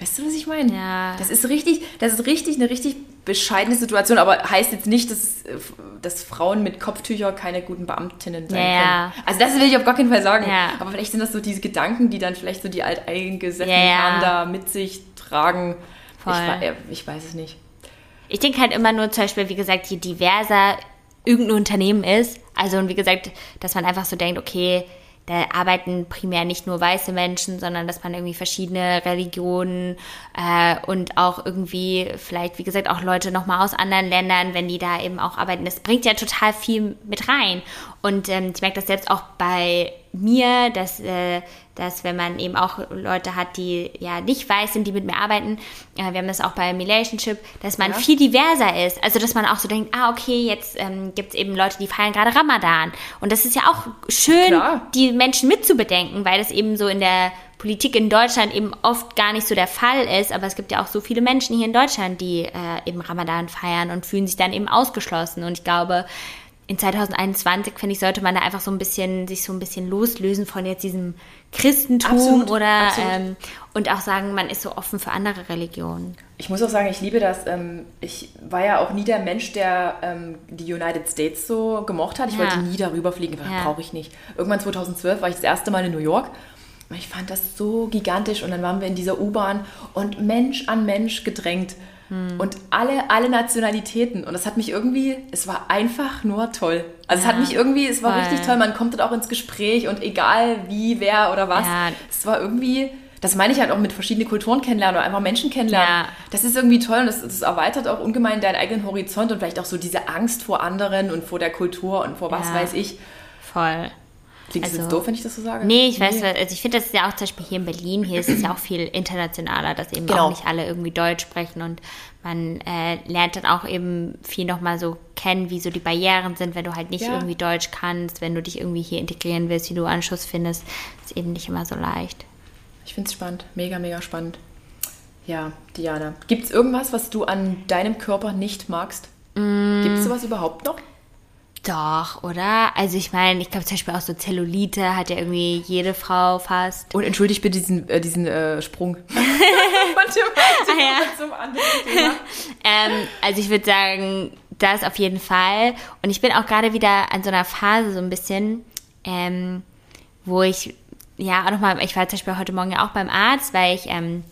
Weißt du, was ich meine? Ja. Das ist richtig, das ist richtig eine richtig bescheidene Situation, aber heißt jetzt nicht, dass, äh, dass Frauen mit Kopftücher keine guten Beamtinnen sein Ja, können. Also das will ich auf gar keinen Fall sagen. Ja. Aber vielleicht sind das so diese Gedanken, die dann vielleicht so die alteingesessenen Ja. Herren da mit sich tragen. Ich, Voll. wei- äh, ich weiß es nicht. Ich denke halt immer nur zum Beispiel, wie gesagt, je diverser irgendein Unternehmen ist, also und wie gesagt, dass man einfach so denkt, okay, da arbeiten primär nicht nur weiße Menschen, sondern dass man irgendwie verschiedene Religionen äh, und auch irgendwie vielleicht, wie gesagt, auch Leute nochmal aus anderen Ländern, wenn die da eben auch arbeiten. Das bringt ja total viel mit rein. Und ähm, ich merke das selbst auch bei mir, dass, äh, dass wenn man eben auch Leute hat, die ja nicht weiß sind, die mit mir arbeiten, äh, wir haben das auch bei Relationship, dass man Ja. viel diverser ist. Also dass man auch so denkt, ah okay, jetzt ähm, gibt es eben Leute, die feiern gerade Ramadan. Und das ist ja auch schön, Klar. die Menschen mitzubedenken, weil das eben so in der Politik in Deutschland eben oft gar nicht so der Fall ist. Aber es gibt ja auch so viele Menschen hier in Deutschland, die äh, eben Ramadan feiern und fühlen sich dann eben ausgeschlossen. Und ich glaube, in 2021, finde ich, sollte man da einfach so ein bisschen, sich so ein bisschen loslösen von jetzt diesem Christentum Absolut, oder absolut. Ähm, und auch sagen, man ist so offen für andere Religionen. Ich muss auch sagen, ich liebe das. Ähm, ich war ja auch nie der Mensch, der ähm, die United States so gemocht hat. Ich Ja. wollte nie darüber fliegen, Ja. brauche ich nicht. Irgendwann 2012 war ich das erste Mal in New York. Und ich fand das so gigantisch. Und dann waren wir in dieser U-Bahn und Mensch an Mensch gedrängt. Hm. Und alle, alle Nationalitäten. Und das hat mich irgendwie, es war einfach nur toll. Also es hat Ja, mich irgendwie, es war voll. richtig toll. Man kommt dort auch ins Gespräch und egal wie, wer oder was. Ja. Es war irgendwie, das meine ich halt auch mit verschiedenen Kulturen kennenlernen oder einfach Menschen kennenlernen. Ja. Das ist irgendwie toll und das, das erweitert auch ungemein deinen eigenen Horizont und vielleicht auch so diese Angst vor anderen und vor der Kultur und vor was Ja. weiß ich. Voll. Klingt das jetzt doof, wenn ich das so sage? Nee, ich weiß, also ich finde, das ist ja auch zum Beispiel hier in Berlin, hier ist es ja auch viel internationaler, dass eben Genau. auch nicht alle irgendwie Deutsch sprechen und man äh, lernt dann auch eben viel nochmal so kennen, wie so die Barrieren sind, wenn du halt nicht Ja. irgendwie Deutsch kannst, wenn du dich irgendwie hier integrieren willst, wie du Anschluss findest, ist eben nicht immer so leicht. Ich finde es spannend. Mega, mega spannend. Ja, Diana. Gibt es irgendwas, was du an deinem Körper nicht magst? Mm. Gibt es sowas überhaupt noch? Doch, oder? Also ich meine, ich glaube zum Beispiel auch so Zellulite hat ja irgendwie jede Frau fast. Und entschuldigt bitte diesen, äh, diesen äh, Sprung. Von dem einen ja. zum anderen Thema. [laughs] Ähm, also ich würde sagen, das auf jeden Fall. Und ich bin auch gerade wieder an so einer Phase so ein bisschen, ähm, wo ich, ja, auch nochmal, ich war zum Beispiel heute Morgen ja auch beim Arzt, weil ich ähm,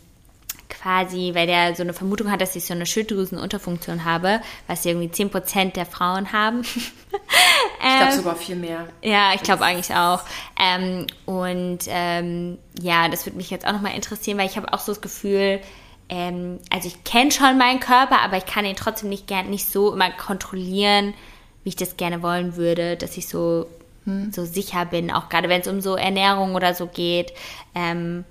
quasi, weil der so eine Vermutung hat, dass ich so eine Schilddrüsenunterfunktion habe, was irgendwie 10% der Frauen haben. [laughs] Ich glaube sogar viel mehr. Ja, ich glaube eigentlich auch. Ähm, und ähm, ja, das würde mich jetzt auch nochmal interessieren, weil ich habe auch so das Gefühl, ähm, also ich kenne schon meinen Körper, aber ich kann ihn trotzdem nicht gern nicht so immer kontrollieren, wie ich das gerne wollen würde, dass ich so, so sicher bin, auch gerade wenn es um so Ernährung oder so geht. Ähm,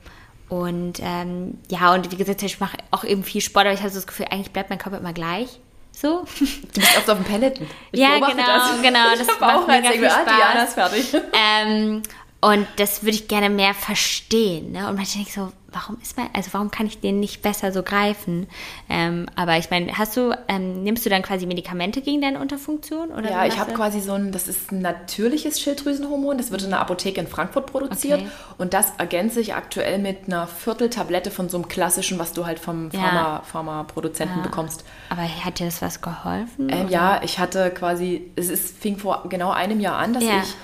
und ähm, ja, und wie gesagt, ich mache auch eben viel Sport, aber ich habe so das Gefühl, eigentlich bleibt mein Körper immer gleich. So. Du bist oft auf dem Pelleten. Ich Ja, genau, das. genau, [laughs] Ich das macht auch mega viel ah, Spaß. Diana ist fertig. Ähm, und das würde ich gerne mehr verstehen. Ne? Und manchmal denke ich so, warum ist man, also warum kann ich den nicht besser so greifen? Ähm, aber ich meine, hast du, ähm, nimmst du dann quasi Medikamente gegen deine Unterfunktion? Oder Ja, ich habe quasi so ein, das ist ein natürliches Schilddrüsenhormon, das wird in der Apotheke in Frankfurt produziert Okay. und das ergänze ich aktuell mit einer Vierteltablette von so einem klassischen, was du halt vom Ja. Pharma, Pharmaproduzenten bekommst. Aber hat dir das was geholfen? Ähm, ja, ich hatte quasi, es ist, fing vor genau einem Jahr an, dass Ja. ich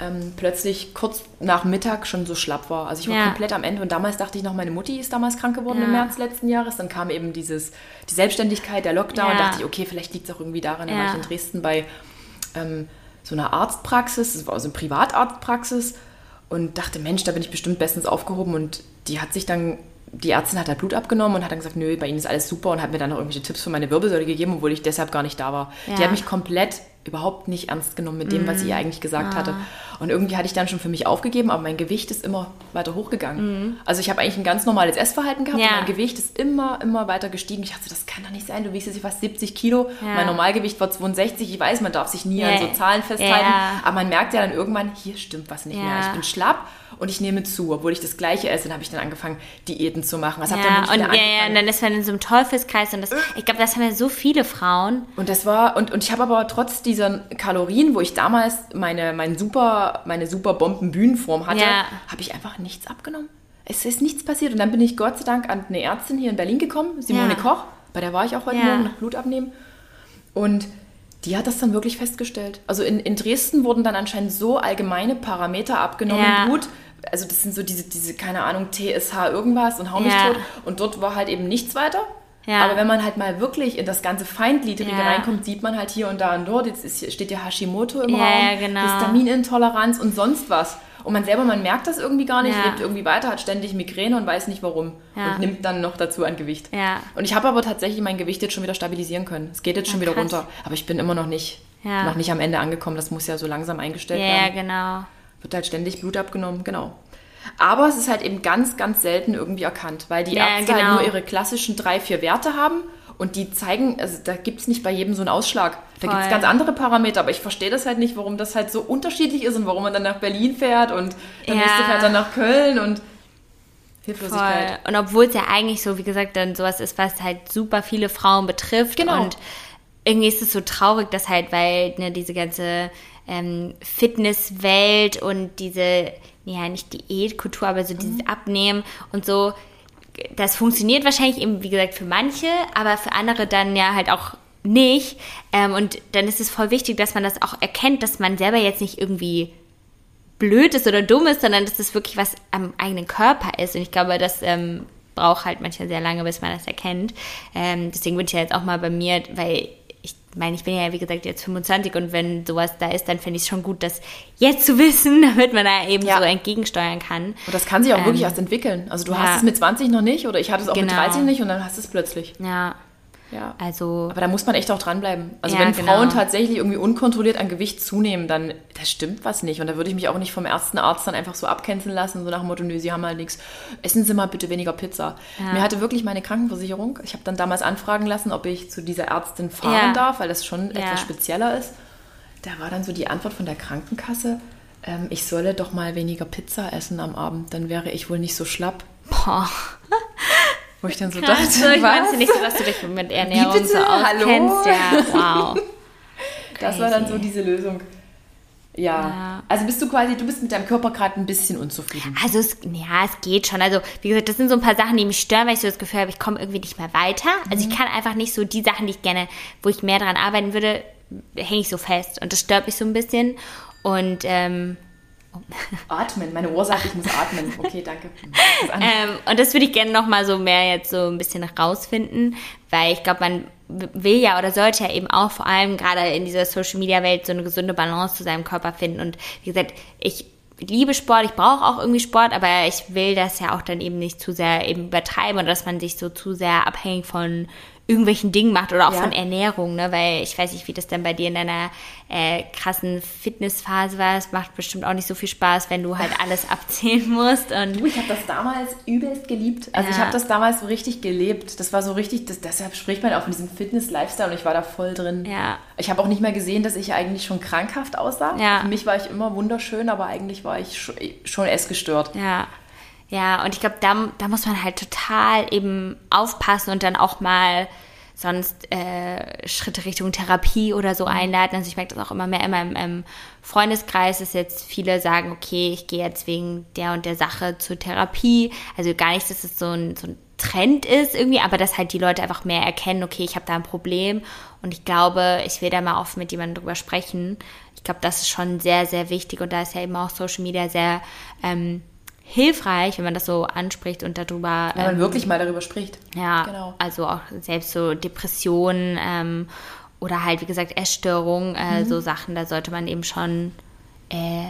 ähm, plötzlich kurz nach Mittag schon so schlapp war. Also ich war Ja. komplett am Ende und damals dachte ich noch, meine Mutti ist damals krank geworden im Ja. März letzten Jahres. Dann kam eben dieses, die Selbstständigkeit, der Lockdown. Ja. dachte ich, okay, vielleicht liegt es auch irgendwie daran. Dann war ich in Dresden bei ähm, so einer Arztpraxis, das war also eine Privatarztpraxis und dachte, Mensch, da bin ich bestimmt bestens aufgehoben und die hat sich dann, die Ärztin hat da Blut abgenommen und hat dann gesagt, nö, bei Ihnen ist alles super und hat mir dann noch irgendwelche Tipps für meine Wirbelsäule gegeben, obwohl ich deshalb gar nicht da war. Die Ja. Mhm. hat mich komplett überhaupt nicht ernst genommen mit dem, was sie ihr eigentlich gesagt hatte. Und irgendwie hatte ich dann schon für mich aufgegeben, aber mein Gewicht ist immer weiter hochgegangen. Also ich habe eigentlich ein ganz normales Essverhalten gehabt Mhm. Ja. und mein Gewicht ist immer, immer weiter gestiegen. Ich dachte, das kann doch nicht sein, du wiegst jetzt fast 70 Kilo. Ja. Mein Normalgewicht war 62. Ich weiß, man darf sich nie Ja. an so Zahlen festhalten, Ja. aber man merkt ja dann irgendwann, hier stimmt was nicht Ja. mehr. Ich bin schlapp und ich nehme zu, obwohl ich das Gleiche esse. Dann habe ich dann angefangen, Diäten zu machen. Was dann Ja, wirklich und ja, ja, und angefangen. dann ist man in so einem Teufelskreis und das, ich glaube, das haben ja so viele Frauen. Und das war, und, und ich habe aber trotz dieser Kalorien, wo ich damals meine, mein super, meine super Bomben-Bühnenform hatte, Ja. habe ich einfach nichts abgenommen. Es ist nichts passiert. Und dann bin ich Gott sei Dank an eine Ärztin hier in Berlin gekommen, Simone Ja. Koch. Bei der war ich auch heute Ja. Morgen noch Blut abnehmen. Und die hat das dann wirklich festgestellt. Also in, in Dresden wurden dann anscheinend so allgemeine Parameter abgenommen Ja. Blut. Also das sind so diese, diese, keine Ahnung, TSH irgendwas und hau mich Ja. tot. Und dort war halt eben nichts weiter. Ja. Aber wenn man halt mal wirklich in das ganze Feingliedrige Ja. reinkommt, sieht man halt hier und da und dort, jetzt ist, hier- steht ja Hashimoto im Ja, Raum, genau. Histaminintoleranz und sonst was. Und man selber, man merkt das irgendwie gar nicht, lebt irgendwie weiter, hat ständig Migräne und weiß nicht warum. Und nimmt dann noch dazu an Gewicht. Und ich habe aber tatsächlich mein Gewicht jetzt schon wieder stabilisieren können. Es geht jetzt schon Ja, wieder runter. Aber ich bin immer noch nicht, noch nicht am Ende angekommen. Das muss ja so langsam eingestellt Ja, ja, werden. genau. Wird halt ständig Blut abgenommen, genau. Aber es ist halt eben ganz, ganz selten irgendwie erkannt, weil die Ja, Ärzte halt genau. nur ihre klassischen drei, vier Werte haben und die zeigen, also da gibt es nicht bei jedem so einen Ausschlag. Da gibt es Voll. ganz andere Parameter, aber ich verstehe das halt nicht, warum das halt so unterschiedlich ist und warum man dann nach Berlin fährt und der Ja. nächste fährt dann nach Köln und Voll. Hilflosigkeit. Und obwohl es ja eigentlich so, wie gesagt, dann sowas ist, was halt super viele Frauen betrifft. Genau. Und irgendwie ist es so traurig, dass halt, weil ne, diese ganze ähm, Fitnesswelt und diese, ja, nicht Diätkultur, aber so Mhm. dieses Abnehmen und so, das funktioniert wahrscheinlich eben, wie gesagt, für manche, aber für andere dann ja halt auch nicht. Ähm, und dann ist es voll wichtig, dass man das auch erkennt, dass man selber jetzt nicht irgendwie blöd ist oder dumm ist, sondern dass das wirklich was am eigenen Körper ist. Und ich glaube, das ähm, braucht halt manchmal sehr lange, bis man das erkennt. Ähm, deswegen bin ich ja jetzt auch mal bei mir, weil ich meine, ich bin ja, wie gesagt, jetzt 25 und wenn sowas da ist, dann finde ich es schon gut, das jetzt zu wissen, [laughs] damit man da eben Ja. so entgegensteuern kann. Und das kann sich auch wirklich Ähm, erst entwickeln. Also du ja. hast es mit 20 noch nicht oder ich hatte es auch mit Genau. 30 nicht und dann hast du es plötzlich. Ja. Ja. Also Aber da muss man echt auch dranbleiben. Also Ja, wenn genau. Frauen tatsächlich irgendwie unkontrolliert an Gewicht zunehmen, dann da stimmt was nicht. Und da würde ich mich auch nicht vom ersten Arzt dann einfach so abcanceln lassen, so nach dem Motto, nö, Sie haben halt nichts. Essen Sie mal bitte weniger Pizza. Mir hatte wirklich meine Krankenversicherung, ich habe dann damals anfragen lassen, ob ich zu dieser Ärztin fahren Ja. darf, weil das schon Ja. etwas spezieller ist. Da war dann so die Antwort von der Krankenkasse, ähm, ich solle doch mal weniger Pizza essen am Abend, dann wäre ich wohl nicht so schlapp. boah. [laughs] Wo ich dann so [laughs] Krass, dachte, ich was? nicht so, dass du dich mit Ernährung so auskennst. Ja, wow. [laughs] Das war dann so diese Lösung. Ja. Ja. Also bist du quasi, du bist mit deinem Körper gerade ein bisschen unzufrieden. Also es, ja, es geht schon. Also wie gesagt, das sind so ein paar Sachen, die mich stören, weil ich so das Gefühl habe, ich komme irgendwie nicht mehr weiter. Also Mhm. ich kann einfach nicht so die Sachen, die ich gerne, wo ich mehr dran arbeiten würde, hänge ich so fest. Und das stört mich so ein bisschen. Und ähm, Atmen. Meine sagt, ich muss atmen. Okay, danke. [laughs] Ähm, und das würde ich gerne noch mal so mehr jetzt so ein bisschen rausfinden, weil ich glaube, man will ja oder sollte ja eben auch vor allem gerade in dieser Social Media Welt so eine gesunde Balance zu seinem Körper finden. Und wie gesagt, ich liebe Sport, ich brauche auch irgendwie Sport, aber ich will das ja auch dann eben nicht zu sehr eben übertreiben und dass man sich so zu sehr abhängig von irgendwelchen Dingen macht oder auch Ja. von Ernährung, ne? Weil ich weiß nicht, wie das dann bei dir in deiner äh, krassen Fitnessphase war. Es macht bestimmt auch nicht so viel Spaß, wenn du halt [laughs] alles abzählen musst und Du, ich habe das damals übelst geliebt. Also ich Ja. habe das damals so richtig gelebt. Das war so richtig, das, deshalb spricht man auch von diesem Fitness-Lifestyle und ich war da voll drin. Ja. Ich habe auch nicht mehr gesehen, dass ich eigentlich schon krankhaft aussah. Ja. Für mich war ich immer wunderschön, aber eigentlich war ich schon, schon essgestört. Ja, ja, und ich glaube, da, da muss man halt total eben aufpassen und dann auch mal sonst äh, Schritte Richtung Therapie oder so einleiten. Also ich merke das auch immer mehr in meinem ähm, Freundeskreis, dass jetzt viele sagen, okay, ich gehe jetzt wegen der und der Sache zur Therapie. Also gar nicht, dass es so ein, so ein Trend ist irgendwie, aber dass halt die Leute einfach mehr erkennen, okay, ich habe da ein Problem und ich glaube, ich will da mal offen mit jemandem drüber sprechen. Ich glaube, das ist schon sehr, sehr wichtig und da ist ja eben auch Social Media sehr ähm, hilfreich, wenn man das so anspricht und darüber Wenn man ähm, wirklich mal darüber spricht. ja, Genau. also auch selbst so Depressionen ähm, oder halt, wie gesagt, Essstörungen, äh, Mhm. so Sachen, da sollte man eben schon äh,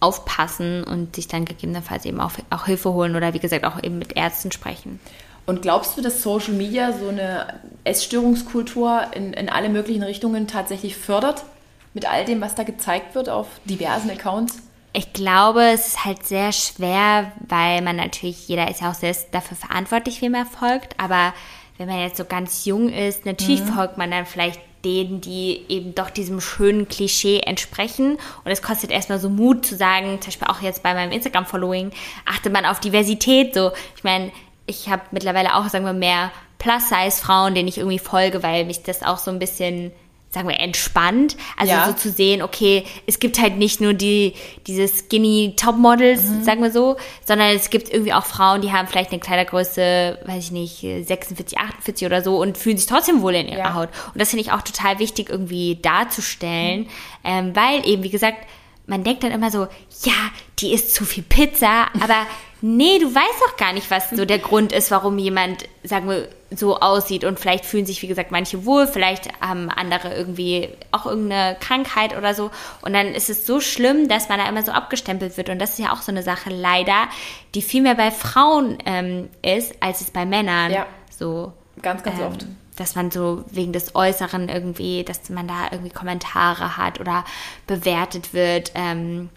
aufpassen und sich dann gegebenenfalls eben auch, auch Hilfe holen oder wie gesagt auch eben mit Ärzten sprechen. Und glaubst du, dass Social Media so eine Essstörungskultur in, in alle möglichen Richtungen tatsächlich fördert? Mit all dem, was da gezeigt wird auf diversen Accounts? Ich glaube, es ist halt sehr schwer, weil man natürlich, jeder ist ja auch selbst dafür verantwortlich, wem er folgt. Aber wenn man jetzt so ganz jung ist, natürlich folgt man dann vielleicht denen, die eben doch diesem schönen Klischee entsprechen. Und es kostet erstmal so Mut zu sagen, zum Beispiel auch jetzt bei meinem Instagram-Following, achtet man auf Diversität. So, ich meine, ich habe mittlerweile auch, sagen wir, mehr Plus-Size-Frauen, denen ich irgendwie folge, weil mich das auch so ein bisschen sagen wir, entspannt. Also Ja. so zu sehen, okay, es gibt halt nicht nur die, diese skinny Topmodels, sagen wir so, sondern es gibt irgendwie auch Frauen, die haben vielleicht eine Kleidergröße, weiß ich nicht, 46, 48 oder so und fühlen sich trotzdem wohl in ihrer Ja. Haut. Und das finde ich auch total wichtig irgendwie darzustellen, ähm, weil eben, wie gesagt, man denkt dann immer so, ja, die isst zu viel Pizza, aber [laughs] nee, du weißt doch gar nicht, was so der Grund ist, warum jemand, sagen wir, so aussieht. Und vielleicht fühlen sich, wie gesagt, manche wohl, vielleicht haben andere irgendwie auch irgendeine Krankheit oder so. Und dann ist es so schlimm, dass man da immer so abgestempelt wird. Und das ist ja auch so eine Sache, leider, die viel mehr bei Frauen ähm, ist, als es bei Männern. Ja. So. Ganz, ganz Ähm, oft. Dass man so wegen des Äußeren irgendwie, dass man da irgendwie Kommentare hat oder bewertet wird. Ähm,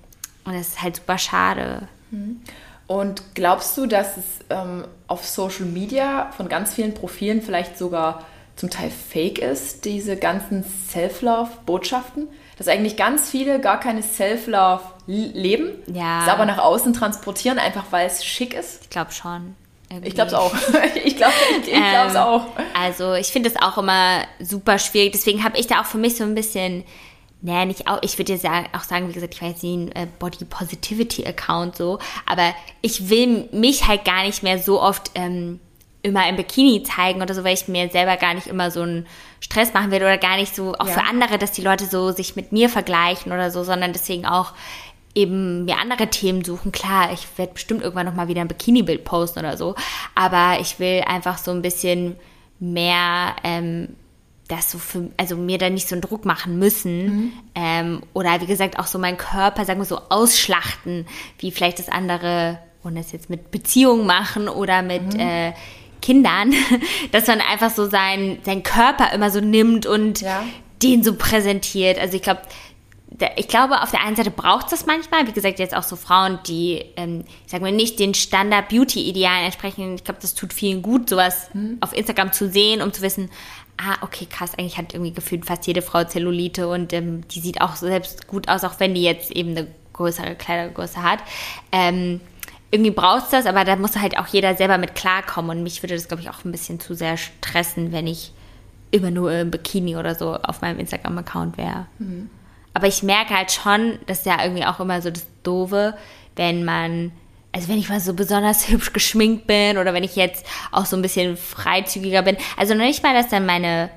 und das ist halt super schade. Und glaubst du, dass es ähm, auf Social Media von ganz vielen Profilen vielleicht sogar zum Teil fake ist, diese ganzen Self-Love-Botschaften? Dass eigentlich ganz viele gar keine Self-Love leben, Ja. es aber nach außen transportieren, einfach weil es schick ist? Ich glaube schon. Irgendwie. [laughs] Ich glaube es auch. ich glaube ich, ich Ähm, auch. Also ich finde es auch immer super schwierig. Deswegen habe ich da auch für mich so ein bisschen, naja, nicht auch, ich würde dir auch sagen, wie gesagt, ich war jetzt nie ein äh, Body Positivity Account so, aber ich will mich halt gar nicht mehr so oft ähm, immer im Bikini zeigen oder so, weil ich mir selber gar nicht immer so einen Stress machen will oder gar nicht so, auch Ja. für andere, dass die Leute so sich mit mir vergleichen oder so, sondern deswegen auch eben mir andere Themen suchen. Klar, ich werde bestimmt irgendwann noch mal wieder ein Bikini-Bild posten oder so, aber ich will einfach so ein bisschen mehr ähm, das so für, also mir da nicht so einen Druck machen müssen ähm, oder wie gesagt auch so meinen Körper, sagen wir so, ausschlachten, wie vielleicht das andere, ohne es jetzt mit Beziehungen machen oder mit äh, Kindern, [laughs] dass man einfach so seinen sein Körper immer so nimmt und Ja. den so präsentiert. Also ich glaube, ich glaube, auf der einen Seite braucht es das manchmal. Wie gesagt, jetzt auch so Frauen, die, ähm, ich sag mal, nicht den Standard-Beauty-Idealen entsprechen. Ich glaube, das tut vielen gut, sowas auf Instagram zu sehen, um zu wissen, ah, okay, krass, eigentlich hat irgendwie gefühlt fast jede Frau Zellulite und ähm, die sieht auch selbst gut aus, auch wenn die jetzt eben eine größere Kleidergröße hat. Ähm, irgendwie brauchst das, aber da muss halt auch jeder selber mit klarkommen. Und mich würde das, glaube ich, auch ein bisschen zu sehr stressen, wenn ich immer nur im Bikini oder so auf meinem Instagram-Account wäre. Aber ich merke halt schon, das ist ja irgendwie auch immer so das Doofe, wenn man, also wenn ich mal so besonders [laughs] hübsch geschminkt bin oder wenn ich jetzt auch so ein bisschen freizügiger bin. Also noch nicht mal, dass dann meine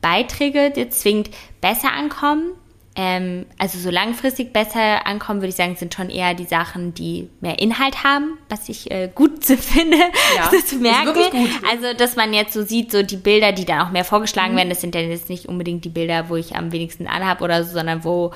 Beiträge jetzt zwingend besser ankommen. Ähm, also so langfristig besser ankommen, würde ich sagen, sind schon eher die Sachen, die mehr Inhalt haben, was ich äh, gut [laughs] finde, Ja, das ist zu merken. Also, dass man jetzt so sieht, so die Bilder, die dann auch mehr vorgeschlagen Mhm. werden, das sind dann jetzt nicht unbedingt die Bilder, wo ich am wenigsten anhab oder so, sondern wo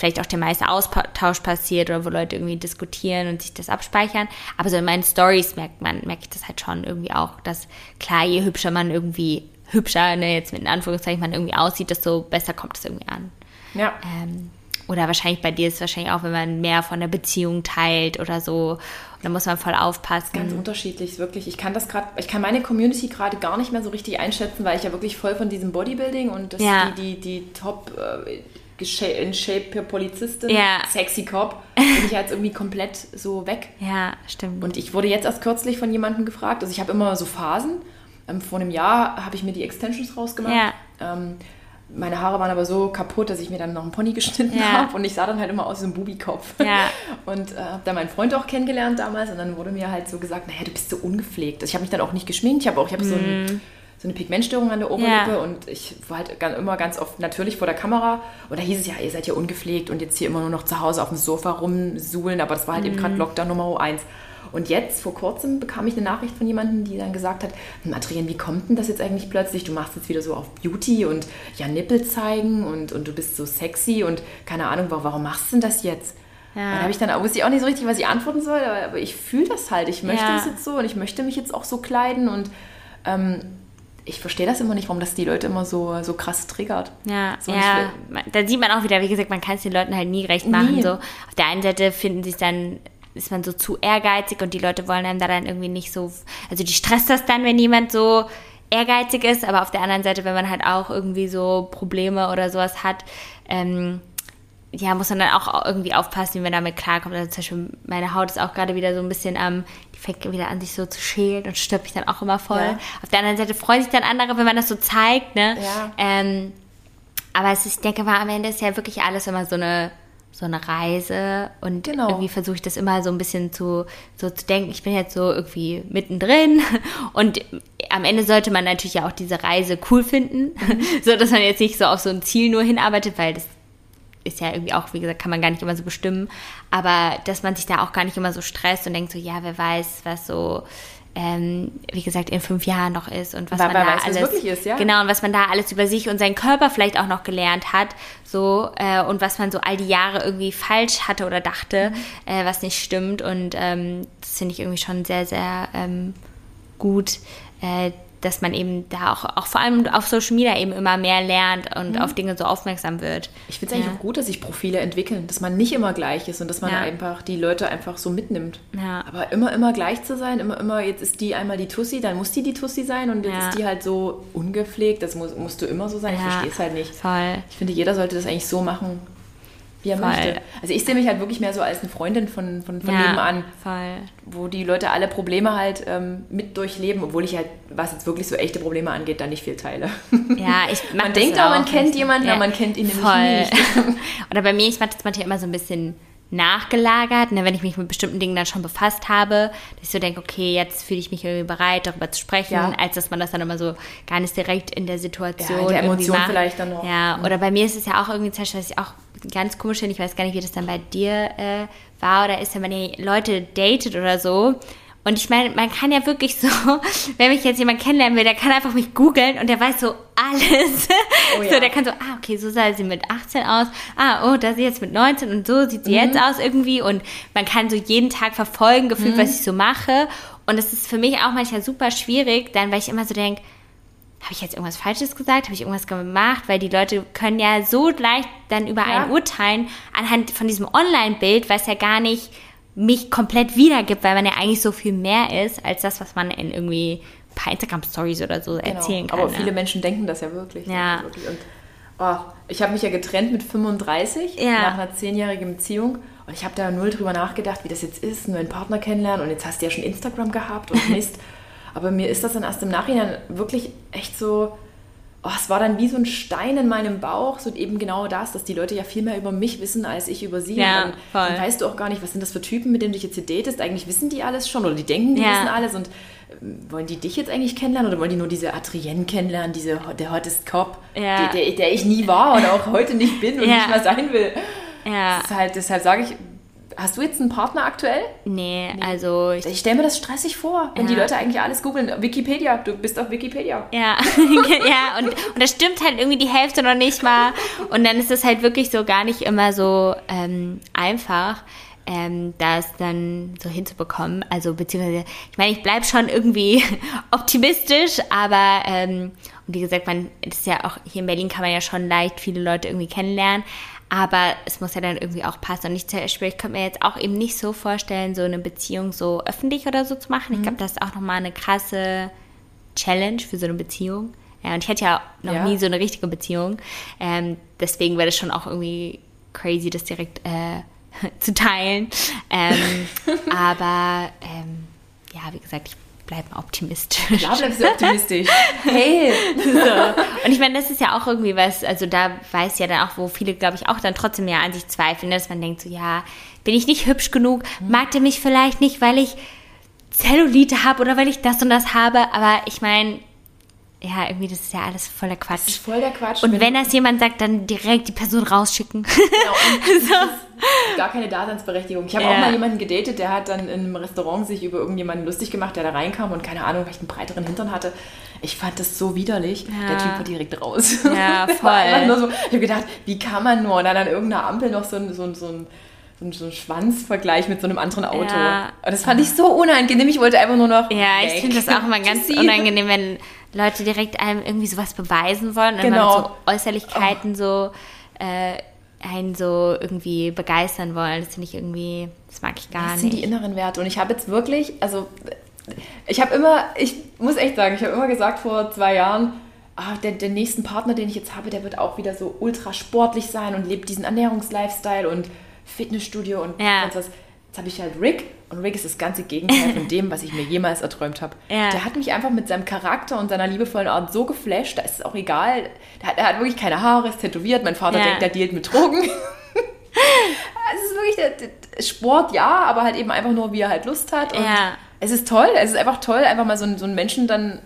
vielleicht auch der meiste Austausch passiert oder wo Leute irgendwie diskutieren und sich das abspeichern. Aber so in meinen Stories merkt man, merke ich das halt schon irgendwie auch, dass klar, je hübscher man irgendwie, hübscher, ne, jetzt mit Anführungszeichen man irgendwie aussieht, desto besser kommt es irgendwie an. Ja. Ähm, oder wahrscheinlich bei dir ist es wahrscheinlich auch, wenn man mehr von der Beziehung teilt oder so. Und da muss man voll aufpassen. Ganz unterschiedlich, wirklich. Ich kann das gerade, ich kann meine Community gerade gar nicht mehr so richtig einschätzen, weil ich ja wirklich voll von diesem Bodybuilding und das Ja. die, die, die top äh, in Shape Polizistin, Ja. sexy Cop, [laughs] bin ich jetzt irgendwie komplett so weg. Ja, stimmt. Und ich wurde jetzt erst kürzlich von jemandem gefragt, also ich habe immer so Phasen. Ähm, vor einem Jahr habe ich mir die Extensions rausgemacht. Ja. Ähm, meine Haare waren aber so kaputt, dass ich mir dann noch einen Pony geschnitten Ja. habe und ich sah dann halt immer aus wie so ein Bubikopf. Ja. [laughs] Und äh, habe dann meinen Freund auch kennengelernt damals und dann wurde mir halt so gesagt, naja, du bist so ungepflegt. Also ich habe mich dann auch nicht geschminkt, ich habe auch ich hab so, ein, so eine Pigmentstörung an der Oberlippe. Ja. und ich war halt immer ganz oft natürlich vor der Kamera und da hieß es ja, ihr seid ja ungepflegt und jetzt hier immer nur noch zu Hause auf dem Sofa rumsuhlen, aber das war halt eben Mhm. gerade Lockdown Nummer eins. Und jetzt, vor kurzem, bekam ich eine Nachricht von jemandem, die dann gesagt hat, hm, Adrian, wie kommt denn das jetzt eigentlich plötzlich? Du machst jetzt wieder so auf Beauty und ja, Nippel zeigen und, und du bist so sexy und keine Ahnung, warum, machst du denn das jetzt? Ja. Dann habe ich dann, wusste ich auch nicht so richtig, was ich antworten soll, aber, aber ich fühle das halt. Ich möchte Ja. das jetzt so und ich möchte mich jetzt auch so kleiden und ähm, ich verstehe das immer nicht, warum das die Leute immer so, so krass triggert. Ja, So, ja. Da sieht man auch wieder, wie gesagt, man kann es den Leuten halt nie recht machen. Nie. So auf der einen Seite finden es dann ist man so zu ehrgeizig und die Leute wollen einem da dann irgendwie nicht so, also die stresst das dann, wenn jemand so ehrgeizig ist, aber auf der anderen Seite, wenn man halt auch irgendwie so Probleme oder sowas hat, ähm, ja, muss man dann auch irgendwie aufpassen, wie man damit klarkommt. Also zum Beispiel meine Haut ist auch gerade wieder so ein bisschen am, fängt wieder an, sich so zu schälen und stört mich dann auch immer voll. Ja. Auf der anderen Seite freuen sich dann andere, wenn man das so zeigt, ne? Ja. Ähm, aber es ist, ich denke mal, am Ende ist ja wirklich alles immer so eine, so eine Reise und Genau. irgendwie versuche ich das immer so ein bisschen zu, so zu denken, ich bin jetzt so irgendwie mittendrin [laughs] und am Ende sollte man natürlich ja auch diese Reise cool finden, [laughs] so dass man jetzt nicht so auf so ein Ziel nur hinarbeitet, weil das ist ja irgendwie auch, wie gesagt, kann man gar nicht immer so bestimmen, aber dass man sich da auch gar nicht immer so stresst und denkt so, ja, wer weiß, was so, ähm, wie gesagt, in fünf Jahren noch ist und was Wer- man da weiß, alles, wirklich ist, ja. genau, und was man da alles über sich und seinen Körper vielleicht auch noch gelernt hat, so, äh, und was man so all die Jahre irgendwie falsch hatte oder dachte, äh, was nicht stimmt. Und ähm, das finde ich irgendwie schon sehr, sehr ähm, gut, äh, dass man eben da auch, auch vor allem auf Social Media eben immer mehr lernt und Mhm. auf Dinge so aufmerksam wird. Ich finde es eigentlich Ja. auch gut, dass sich Profile entwickeln, dass man nicht immer gleich ist und dass man Ja. einfach die Leute einfach so mitnimmt. Ja. Aber immer, immer gleich zu sein, immer, immer, jetzt ist die einmal die Tussi, dann muss die die Tussi sein und jetzt ist die halt so ungepflegt, das muss, musst du immer so sein. Ich verstehe es halt nicht. Voll. Ich finde, jeder sollte das eigentlich so machen, wie er Voll. möchte. Also ich sehe mich halt wirklich mehr so als eine Freundin von, von, von ja, nebenan, Voll. wo die Leute alle Probleme halt ähm, mit durchleben, obwohl ich halt, was jetzt wirklich so echte Probleme angeht, da nicht viel teile. Ja, ich [laughs] Man denkt auch, man kennt jemanden, aber man kennt ihn nämlich Voll. nicht. [laughs] Oder bei mir, ich mache das manchmal immer so ein bisschen nachgelagert, ne, wenn ich mich mit bestimmten Dingen dann schon befasst habe, dass ich so denke, okay, jetzt fühle ich mich irgendwie bereit, darüber zu sprechen, Ja. als dass man das dann immer so gar nicht direkt in der Situation Ja, in der Emotion macht. vielleicht dann noch. Ja, oder bei mir ist es ja auch irgendwie zum Beispiel, was ich auch ganz komisch finde, ich weiß gar nicht, wie das dann bei dir äh, war oder ist, wenn man die Leute datet oder so. Und ich meine, man kann ja wirklich so, [laughs] wenn mich jetzt jemand kennenlernen will, der kann einfach mich googeln und der weiß so alles. [laughs] Oh So, ja. der kann so, ah, okay, so sah sie mit 18 aus. Ah, oh, da sie jetzt mit 19 und so sieht sie Mhm. jetzt aus irgendwie. Und man kann so jeden Tag verfolgen, gefühlt, was ich so mache. Und es ist für mich auch manchmal super schwierig, dann, weil ich immer so denke, habe ich jetzt irgendwas Falsches gesagt? Habe ich irgendwas gemacht? Weil die Leute können ja so leicht dann über Ja. einen urteilen anhand von diesem Online-Bild, was ja gar nicht mich komplett wiedergibt, weil man ja eigentlich so viel mehr ist, als das, was man in irgendwie ein paar Instagram-Stories oder so erzählen kann. Genau. Aber ne? viele Menschen denken das ja wirklich. Ja. Wirklich. Und, oh, ich habe mich ja getrennt mit 35 Ja. nach einer zehnjährigen Beziehung. Und ich habe da null drüber nachgedacht, wie das jetzt ist, einen neuen Partner kennenlernen. Und jetzt hast du ja schon Instagram gehabt und [laughs] Mist. Aber mir ist das dann erst im Nachhinein wirklich echt so, oh, es war dann wie so ein Stein in meinem Bauch, so eben genau das, dass die Leute ja viel mehr über mich wissen, als ich über sie. Ja, und dann, dann weißt du auch gar nicht, was sind das für Typen, mit denen du dich jetzt hier datest. Eigentlich wissen die alles schon oder die denken, die Ja. wissen alles. Und ähm, wollen die dich jetzt eigentlich kennenlernen oder wollen die nur diese Adrienne kennenlernen, diese, der hottest Cop, Ja. der, der, der ich nie war und auch heute nicht bin und nicht mehr sein will. Ja, halt, deshalb sage ich, hast du jetzt einen Partner aktuell? nee, also ich Ich stelle mir das stressig vor, wenn die Ja. Leute eigentlich alles googeln. Wikipedia, du bist auf Wikipedia. Ja, [laughs] ja, und, und das stimmt halt irgendwie die Hälfte noch nicht mal. Und dann ist es halt wirklich so gar nicht immer so ähm, einfach, ähm, das dann so hinzubekommen. Also beziehungsweise, ich meine, ich bleib schon irgendwie [laughs] optimistisch, aber ähm, und wie gesagt, man ist ja auch hier in Berlin kann man ja schon leicht viele Leute irgendwie kennenlernen. Aber es muss ja dann irgendwie auch passen. Und ich zum Beispiel, ich könnte mir jetzt auch eben nicht so vorstellen, so eine Beziehung so öffentlich oder so zu machen. Ich glaube, das ist auch nochmal eine krasse Challenge für so eine Beziehung. Ja, und ich hatte ja noch Ja. nie so eine richtige Beziehung. Ähm, deswegen wäre das schon auch irgendwie crazy, das direkt äh, [laughs] zu teilen. Ähm, [laughs] aber ähm, ja, wie gesagt, ich bleibe optimistisch. Klar bleibst du optimistisch. Hey! [laughs] So. Und ich meine, das ist ja auch irgendwie was, also da weiß ja dann auch, wo viele, glaube ich, auch dann trotzdem ja an sich zweifeln, dass man denkt so, ja, bin ich nicht hübsch genug? Mag der mich vielleicht nicht, weil ich Zellulite habe oder weil ich das und das habe? Aber ich meine, ja, irgendwie, das ist ja alles voller Das Quatsch. ist voll der Quatsch. Und wenn das jemand sagt, dann direkt die Person rausschicken. Genau, und [laughs] gar keine Daseinsberechtigung. Ich habe Ja. auch mal jemanden gedatet, der hat dann in einem Restaurant sich über irgendjemanden lustig gemacht, der da reinkam und keine Ahnung, vielleicht einen breiteren Hintern hatte. Ich fand das so widerlich. Der Typ war direkt raus. Ja, [laughs] Das voll. so, ich habe gedacht, wie kann man nur? Und dann an irgendeiner Ampel noch so ein, so ein, so ein so ein, so Schwanzvergleich mit so einem anderen Auto. Ja. Und das fand ich so unangenehm. Ich wollte einfach nur noch. Ja, ich weg. finde das auch immer [laughs] ganz unangenehm, wenn Leute direkt einem irgendwie sowas beweisen wollen und Genau. mit so Äußerlichkeiten so äh, einen so irgendwie begeistern wollen. Das finde ich irgendwie, das mag ich gar Das sind die nicht. inneren Werte. Und ich habe jetzt wirklich, also ich habe immer, ich muss echt sagen, ich habe immer gesagt vor zwei Jahren, ah, der, der nächsten Partner, den ich jetzt habe, der wird auch wieder so ultra sportlich sein und lebt diesen Ernährungslifestyle und Fitnessstudio und Ja. sonst was. Jetzt habe ich halt Rick und Rick ist das ganze Gegenteil von dem, was ich mir jemals erträumt habe. [laughs] Ja. Der hat mich einfach mit seinem Charakter und seiner liebevollen Art so geflasht, da ist es auch egal. Der hat, der hat wirklich keine Haare, ist tätowiert. Mein Vater Ja. denkt, der dealt mit Drogen. [laughs] Es ist wirklich der, der Sport, ja, aber halt eben einfach nur, wie er halt Lust hat. Und Ja. Es ist toll, es ist einfach toll, einfach mal so, einen- so einen Menschen dann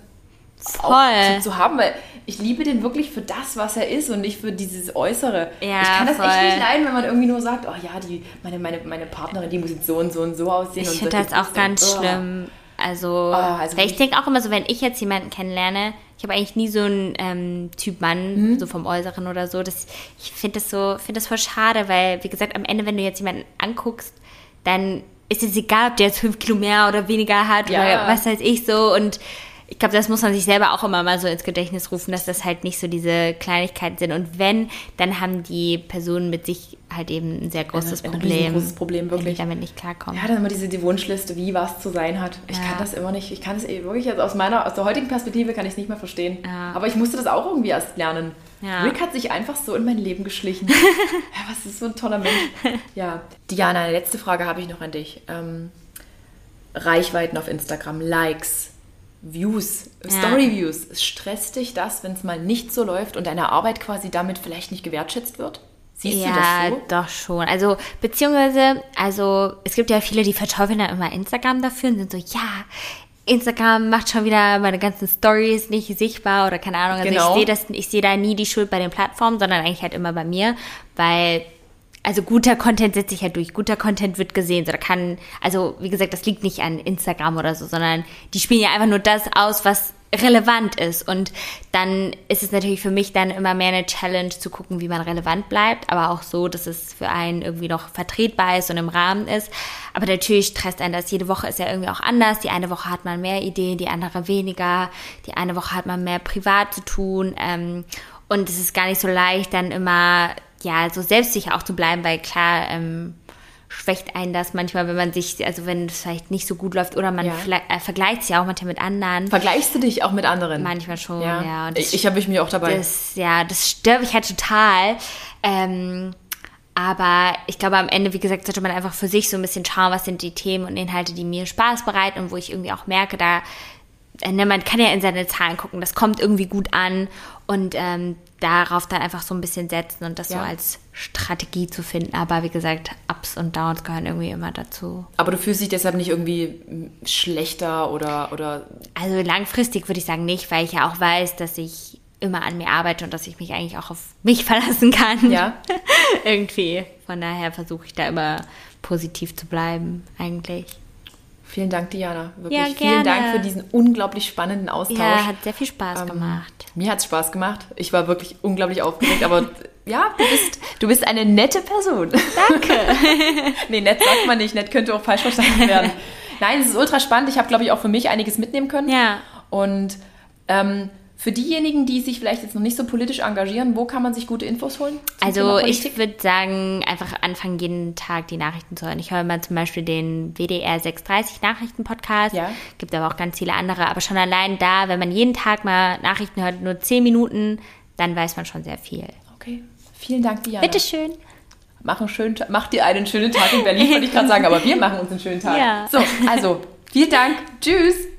Voll. zu, zu haben, weil ich liebe den wirklich für das, was er ist und nicht für dieses Äußere. Ja, ich kann das voll. echt nicht leiden, wenn man irgendwie nur sagt, oh ja, die, meine, meine, meine Partnerin, die muss jetzt so und so und so aussehen. Ich finde das auch ganz oh. schlimm. Also, Ah, also ich denke auch immer so, wenn ich jetzt jemanden kennenlerne, ich habe eigentlich nie so einen ähm, Typ Mann, Mhm. so vom Äußeren oder so. Das, ich finde das so, finde das voll schade, weil, wie gesagt, am Ende, wenn du jetzt jemanden anguckst, dann ist es egal, ob der jetzt fünf Kilo mehr oder weniger hat Ja. oder was weiß ich so. Und ich glaube, das muss man sich selber auch immer mal so ins Gedächtnis rufen, dass das halt nicht so diese Kleinigkeiten sind. Und wenn, dann haben die Personen mit sich halt eben ein sehr großes ein Problem. riesengroßes Problem, Wenn die wirklich. damit nicht klarkommen. Ja, dann immer diese die Wunschliste, wie was zu sein hat. Ich Ja. kann das immer nicht. Ich kann es eh wirklich jetzt aus meiner, aus der heutigen Perspektive kann ich es nicht mehr verstehen. Ja. Aber ich musste das auch irgendwie erst lernen. Ja. Rick hat sich einfach so in mein Leben geschlichen. [laughs] ja, was ist so ein toller Mensch. Ja. Diana, eine letzte Frage habe ich noch an dich. Ähm, Reichweiten auf Instagram, Likes, Views, Story-Views. Stresst dich das, wenn es mal nicht so läuft und deine Arbeit quasi damit vielleicht nicht gewertschätzt wird? Siehst ja, du das so? doch schon. Also, beziehungsweise, also, es gibt ja viele, die verteufeln dann immer Instagram dafür und sind so, ja, Instagram macht schon wieder meine ganzen Stories nicht sichtbar oder keine Ahnung. Also Genau. ich sehe das, ich sehe da nie die Schuld bei den Plattformen, sondern eigentlich halt immer bei mir, weil also guter Content setzt sich halt durch. Guter Content wird gesehen. So, da kann, also wie gesagt, das liegt nicht an Instagram oder so, sondern die spielen ja einfach nur das aus, was relevant ist. Und dann ist es natürlich für mich dann immer mehr eine Challenge zu gucken, wie man relevant bleibt, aber auch so, dass es für einen irgendwie noch vertretbar ist und im Rahmen ist. Aber natürlich stresst einen das. Jede Woche ist ja irgendwie auch anders. Die eine Woche hat man mehr Ideen, die andere weniger. Die eine Woche hat man mehr privat zu tun. Ähm, und es ist gar nicht so leicht, dann immer ja so selbstsicher auch zu bleiben, weil klar, ähm, schwächt einen das manchmal, wenn man sich, also wenn es vielleicht nicht so gut läuft oder man Ja. äh, vergleicht sich auch manchmal mit anderen. Vergleichst du dich auch mit anderen? Manchmal schon, ja. Und ich ich habe mich auch dabei. das, ja, das stört mich halt total. Ähm, aber ich glaube, am Ende, wie gesagt, sollte man einfach für sich so ein bisschen schauen, was sind die Themen und Inhalte, die mir Spaß bereiten und wo ich irgendwie auch merke, da, äh, ne, man kann ja in seine Zahlen gucken, das kommt irgendwie gut an und ähm, darauf dann einfach so ein bisschen setzen und das Ja. so als Strategie zu finden. Aber wie gesagt, Ups und Downs gehören irgendwie immer dazu. Aber du fühlst dich deshalb nicht irgendwie schlechter oder, oder Also langfristig würde ich sagen nicht, weil ich ja auch weiß, dass ich immer an mir arbeite und dass ich mich eigentlich auch auf mich [laughs] verlassen kann. Ja. [laughs] Irgendwie. Von daher versuche ich da immer positiv zu bleiben, eigentlich. Vielen Dank, Diana. Wirklich Ja, vielen. Dank für diesen unglaublich spannenden Austausch. Ja, hat sehr viel Spaß Ähm, gemacht. Mir hat es Spaß gemacht. Ich war wirklich unglaublich aufgeregt, aber [laughs] ja, du bist, du bist eine nette Person. Danke. [laughs] nee, nett sagt man nicht. Nett könnte auch falsch verstanden werden. [laughs] Nein, es ist ultra spannend. Ich habe, glaube ich, auch für mich einiges mitnehmen können. Ja. Und ähm, für diejenigen, die sich vielleicht jetzt noch nicht so politisch engagieren, wo kann man sich gute Infos holen? Also ich würde sagen, einfach anfangen, jeden Tag die Nachrichten zu hören. Ich höre mal zum Beispiel den WDR 630 Nachrichten-Podcast. Ja. Gibt aber auch ganz viele andere. Aber schon allein da, wenn man jeden Tag mal Nachrichten hört, nur 10 Minuten, dann weiß man schon sehr viel. Okay. Vielen Dank, Diana. Bitteschön. Mach, einen schönen, mach dir einen schönen Tag in Berlin, wollte ich gerade sagen, aber wir machen uns einen schönen Tag. Ja. So, also, vielen Dank. Tschüss.